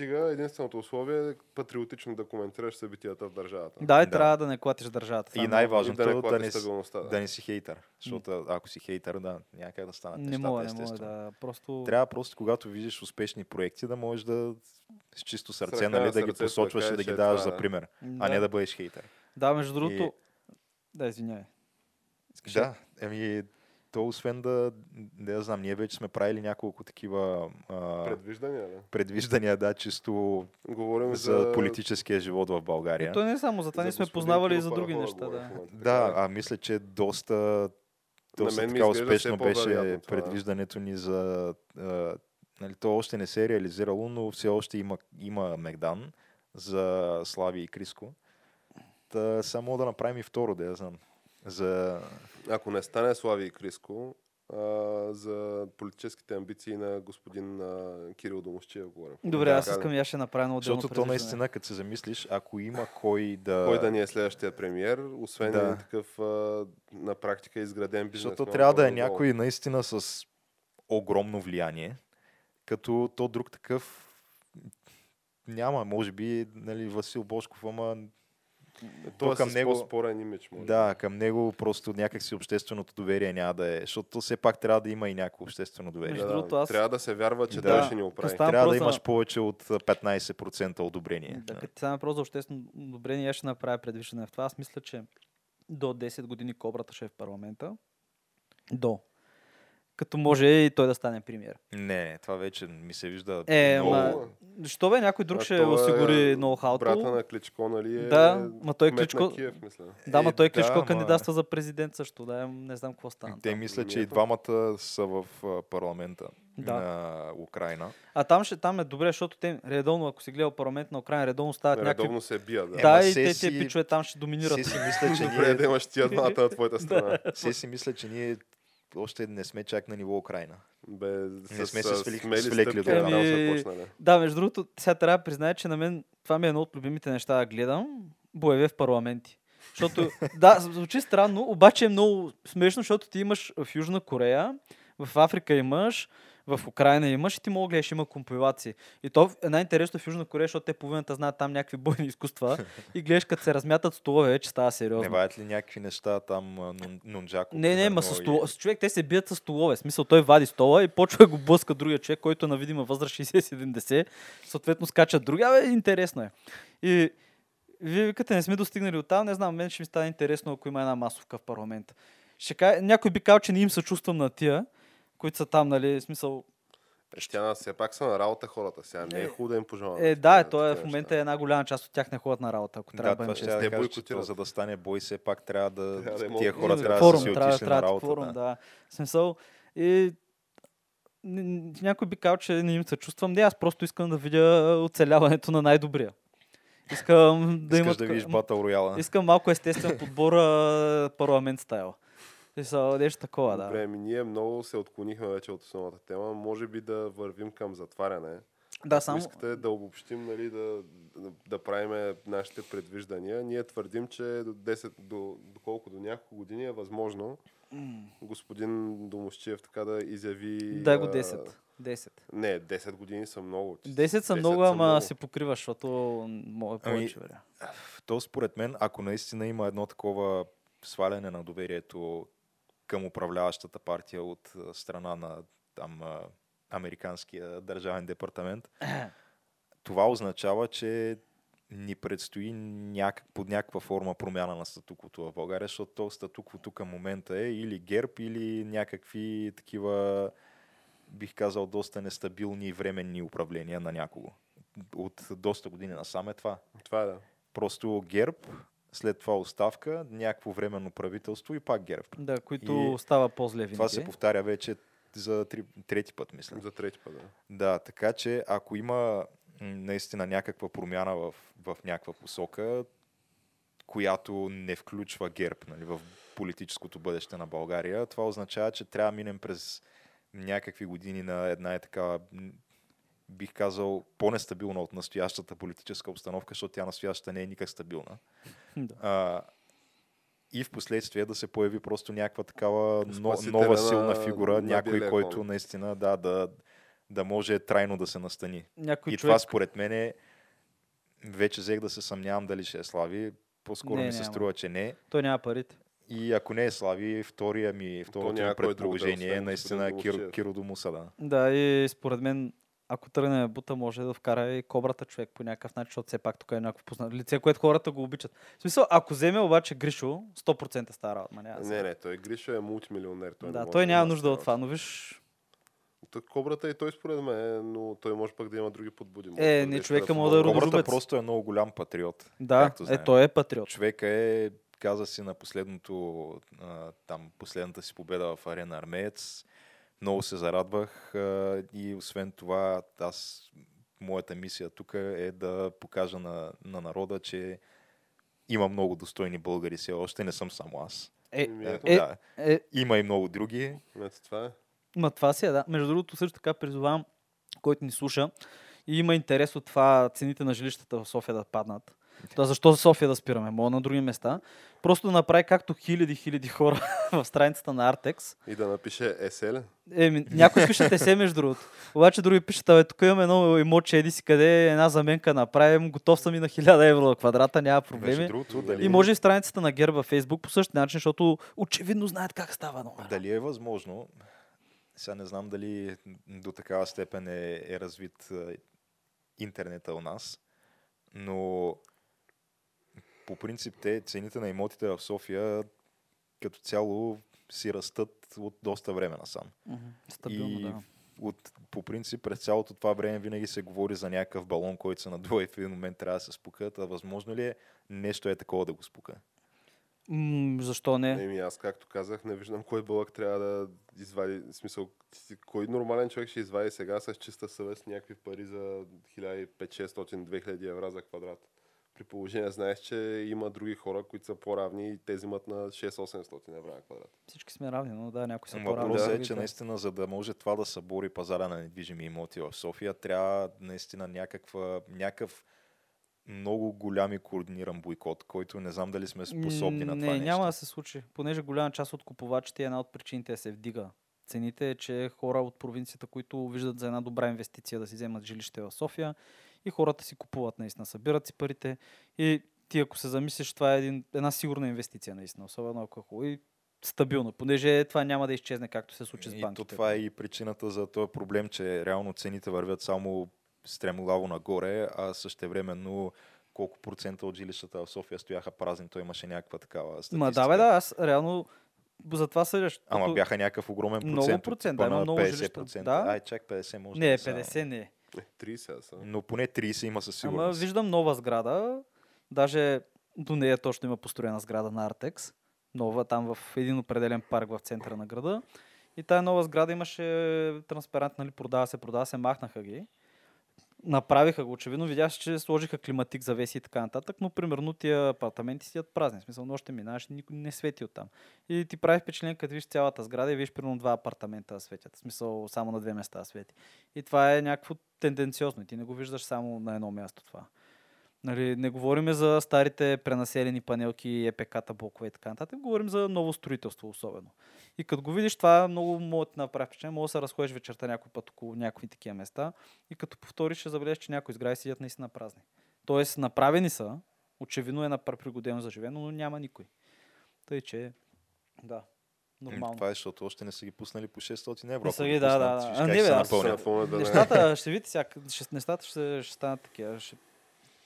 Стига единственото условие е патриотично да коментираш събитията в държавата. Да, и Да. трябва да не клатиш държавата. И е най-важното да не да, не, да. да не си хейтър. Защото ако си хейтър, да, няма как да станат. Не нещата, мога, не мога естествено. да. Просто... Трябва просто, когато видиш успешни проекти, да можеш да с чисто сърце, нали, на да ги посочваш и да ги че даваш това за е. пример, да. а не да бъдеш хейтър. Да, между другото... И- Да, извинявай. Искаш Да, еми, то освен да, да я знам, ние вече сме правили няколко такива а, Предвиждания, да. предвиждания, да, чисто Говорим за за политическия живот в България. И то не е само за това, ние сме познавали и за други неща. в Да. момента. Да, а мисля, че доста, доста така успешно беше предвиждането ни за... А, нали, то още не се е реализирало, но все още има, има Мегдан за Слави и Криско. Та, само да направим и второ, да я знам. За... Ако не стане Слави и Криско, а, за политическите амбиции на господин а, Кирил Домощия говорим. Добре, Да, аз искам аз ще направя едно отделно Защото то наистина, като се замислиш, ако има кой да... Кой да ни е следващия премиер, освен Да. такъв а, на практика изграден бизнес. Защото трябва да е някой наистина с огромно влияние, като то друг такъв няма, може би, нали, Васил Бошков, ама Той е към него- по-спорен имидж. Може. да, към него просто някакси общественото доверие няма да е, защото все пак трябва да има и някакво обществено доверие. Между Да, другото, аз- Трябва да се вярва, че Да. той ще ни оправи. Трябва да въпрос за- имаш повече от а, 15% одобрение. Да, като стане въпрос за обществено одобрение, аз ще направя предвиждане в това. Аз мисля, че до 10 години кобрата ще е в парламента. До. Като може и той да стане премиер. Не, това вече ми се вижда Е, много... ма, Що бе, някой друг А ще е осигури Брата ноу-хауто. на Кличко, нали е Да, ма той Кличко- на Киев, мисля. Да, ма Е, той да, Кличко ама- кандидатства за президент също. Да, не знам какво стана. Те там. мисля, че и двамата са в парламента Да. на Украина. А там, ще, там е добре, защото те редовно, ако си гледал парламент на Украина, редовно стават някакви... Редовно се бия, да. Е, Да, ма и се те, си- пичове там ще доминират. Все си мисля, че Добре, да ние, имаш тия двамата на твоята страна. все си мисля, че ние още не сме чак на ниво Украина. Бе, Не сме с, се свили- смели свлекли до Ами. Да, между другото, сега трябва да призная, че на мен това ми е едно от любимите неща да гледам. Боеве в парламенти. Защото, да, звучи странно, обаче е много смешно, защото ти имаш в Южна Корея, в Африка имаш, в Украина имаш и ти мога да гледаш, има компилации. И то е най-интересно в Южна Корея, защото те половината знаят там някакви бойни изкуства и гледаш като се размятат столове, вече става сериозно. Не ваят ли някакви неща там, нун- нунджако? Не, не, ма с, и- стол... с човек те се бият с столове. Смисъл той вади стола и почва го блъска другия човек, който е на видима възраст 60-70. Съответно скачат други. Абе, интересно е. И вие викате, не сме достигнали от там. Не знам, мен ще ми стане интересно, ако има една масовка в парламента. Ще кажа, някой би казал, че не им съчувствам на тия, които са там, нали, в смисъл. Е, на- все пак са на работа хората. Сега не е Е, хубаво да им пожелавам. Е, да, е, той е, в момента е една голяма част от тях не ходят на работа, ако трябва Да, да това бъдем ще честни. да кажа, че за да стане бой, все пак трябва да... Трябва да има тия хора Е, трябва форум, да си трябва, отишли на работа. Форум, да. смисъл, и някой би казал, че не им се чувствам. Не, аз просто искам да видя оцеляването на най-добрия. Искам да Искаш имат... да видиш Батъл Рояла. Искам малко естествен подбор парламент стайл. Смисъл, нещо такова, да. Добре, ми ние много се отклонихме вече от основната тема. Може би да вървим към затваряне. Да, Ако само... искате да обобщим, нали, да, да, да правим нашите предвиждания, ние твърдим, че до 10, до, доколко до няколко години е възможно господин Домощиев така да изяви... Дай го а, 10. 10. Не, 10 години са много. 10 са много, ама се покрива, защото мога повече. Ами... То според мен, ако наистина има едно такова сваляне на доверието към управляващата партия от страна на там американския държавен департамент, това означава, че ни предстои някак, под някаква форма промяна на статуквото в България, защото то статуквото към момента е или ГЕРБ, или някакви такива, бих казал, доста нестабилни и временни управления на някого. От доста години насам е това. Това е да. Просто ГЕРБ, след това оставка, някакво временно правителство и пак ГЕРБ. Да, които И става по-зле винаги. Това се повтаря вече за три, трети път, мисля. За трети път, да. Да, така че ако има наистина някаква промяна в, в някаква посока, която не включва ГЕРБ нали, в политическото бъдеще на България, това означава, че трябва да минем през някакви години на една е така, м, бих казал, по-нестабилна от настоящата политическа обстановка, защото тя настоящата не е никак стабилна. Да. А, и в последствие да се появи просто някаква такава но, нова на- силна фигура, на някой, белия който кон. наистина да, да, да може трайно да се настани. Някой и човек... това според мен е, вече взех да се съмнявам дали ще е Слави, по-скоро Не, ми се няма. струва, че не. Той няма парите. И ако не е Слави, втория ми, второто ми предположение е наистина господин Киро, Домусчиев. Киро Домуса, да. Да, и според мен, ако тръгне бута, може да вкара и кобрата човек по някакъв начин, защото все пак тук е някакво познато лице, което хората го обичат. В смисъл, ако вземе обаче Гришо, 100% стара работа. ма няма да Не, не, той Гришо е мултимилионер. Той да, той да няма има нужда от това, но виж, Той, кобрата и той според мен, но той може пък да има други подбуди. Може Е, не, човека може да е помогне. родолюбец. Кобрата просто е много голям патриот. да, както е, знаем. той е патриот. Човека е, каза си на последното, а, там, последната си победа в Арена Армеец. Много се зарадвах а, и освен това, аз, моята мисия тук е да покажа на, на народа, че има много достойни българи все още, не съм само аз. Е, Еми, Е, е, да. е, Има и много други. ето това е. Ма това си е, да. Между другото, също така призовавам, който ни слуша и има интерес от това цените на жилищата в София да паднат. То защо за София да спираме? Мога на други места. Просто да направи както хиляди, хиляди хора в страницата на Артекс. И да напише ЕСЕЛ. Еми, някои пишат есе, между другото. Обаче други пишат, абе, тук имаме едно имотче, еди си къде, една заменка направим, готов съм и на 1000 евро на квадрата, няма проблеми. другото, дали, И може и в страницата на Герба във Фейсбук по същия начин, защото очевидно знаят как става номер. дали е възможно, сега не знам дали до такава степен е, е развит интернета у нас, но по принцип те цените на имотите в София като цяло си растат от доста време насам. Мгм. Стабилно, И да. от, по принцип през цялото това време винаги се говори за някакъв балон, който се надува и в един момент трябва да се спука. А възможно ли е нещо е такова да го спука? М, защо не? Еми, аз както казах, не виждам кой бълък трябва да извади. В смисъл, кой нормален човек ще извади сега с чиста съвест някакви пари за 1500-600-2000 евро за квадрат. При положение, знаеш, че има други хора, които са по-равни и те взимат на 6-800 евро на квадрат. Всички сме равни, но да, някои са по-равни. Въпросът е, други че да. наистина, за да може това да събори пазара на недвижими имоти в София, трябва наистина някаква, някакъв много голям и координиран бойкот, който не знам дали сме способни на не, това нещо. няма да се случи. Понеже голяма част от купувачите, една от причините да се вдига цените е, че хора от провинцията, които виждат за една добра инвестиция да си вземат жилище в София и хората си купуват наистина, събират си парите и ти ако се замислиш, това е един, една сигурна инвестиция наистина, особено ако е хубаво и стабилно, понеже това няма да изчезне както се случи с И банките. то това е и причината за този проблем, че реално цените вървят само стремглаво нагоре, а същевременно колко процента от жилищата в София стояха празни, той имаше някаква такава статистика. Ма да, бе, да, аз реално за това съдя. Ама бяха някакъв огромен Много процент. процент, типа да, има много 50%. жилища. Да. Ай, чак 50 може Не, да са. 50 не е. Е, 30 аз съм. Но поне 30 има със Ама сигурност. виждам нова сграда. Даже до нея точно има построена сграда на Артекс. Нова, там в един определен парк в центъра на града. И тая нова сграда имаше транспарант, нали, продава се, продава се, махнаха ги. Направиха го, очевидно, видях, че сложиха климатик, завеси и така нататък, но примерно тия апартаменти стоят празни. В смисъл, нощем минаваш, никой не свети оттам. И ти прави впечатление, като виж цялата сграда и виж примерно два апартамента да светят. В смисъл, само на две места свети. И това е някакво тенденциозно. И ти не го виждаш само на едно място това. Нали, не говорим за старите пренаселени панелки, ЕПК-та, блокове и така нататък. Говорим за ново строителство особено. И като го видиш, това много може да направи впечатление. Може да се разходиш вечерта някой път около някакви такива места и като повториш, ще забележиш, че някои сгради седят наистина празни. Тоест, направени са, очевидно е напр- пригодено за живеене, но няма никой. Тъй, че да, М, нормално. Това е, защото още не са ги пуснали по 600 евро. Не са ги, да, да. А, не, се бе, аз- Нещата, ще видите, ще, нещата ще, ще станат такива. Ще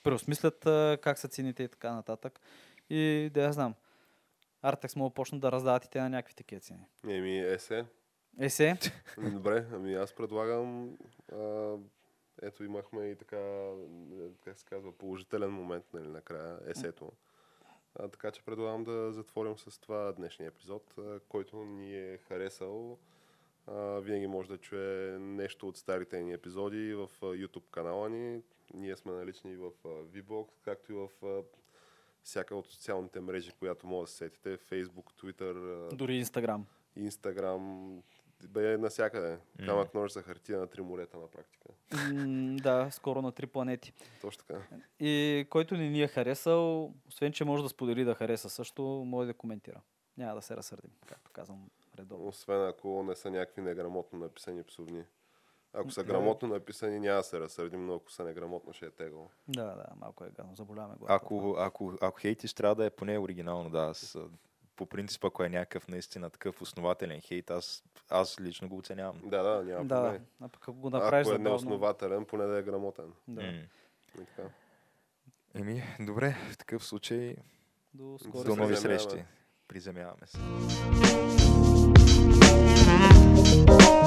преосмислят как са цените и така нататък. И да я знам. Артекс могат да почнат да раздават и те на някакви такива цени. Еми, есе. Есе, Добре, ами аз предлагам. А, ето имахме и така, е, как се казва, положителен момент нали, накрая, есето. А, така че предлагам да затворим с това днешния епизод, който ни е харесал. А, винаги може да чуе нещо от старите ни епизоди в YouTube канала ни. Ние сме налични в VBOX, както и в всяка от социалните мрежи, която може да се сетите. Facebook, Twitter, дори Инстаграм. Инстаграм, бе навсякъде. М. Камък нож за хартия на три морета на практика. Да, скоро на три планети. Точно така. И който не ни е харесал, освен че може да сподели да хареса също, може да коментира. Няма да се разсърдим, както казвам редовно. Освен ако не са някакви неграмотно написани псовни. Ако са грамотно написани, няма да се разсърдим, но ако са неграмотно, ще е тегло. Да, да, малко е гадно. Заболяваме главата. Ако, ако, ако хейтиш, трябва да е поне оригинално, да. Аз, по принцип, ако е някакъв наистина такъв основателен хейт, аз, аз лично го оценявам. Да, да, няма Да, проблем. а пък ако го направиш Ако е неоснователен, поне да е грамотен. Да. М. И така. Еми, добре, в такъв случай До скоро. до нови срещи. Приземяваме се. Bye.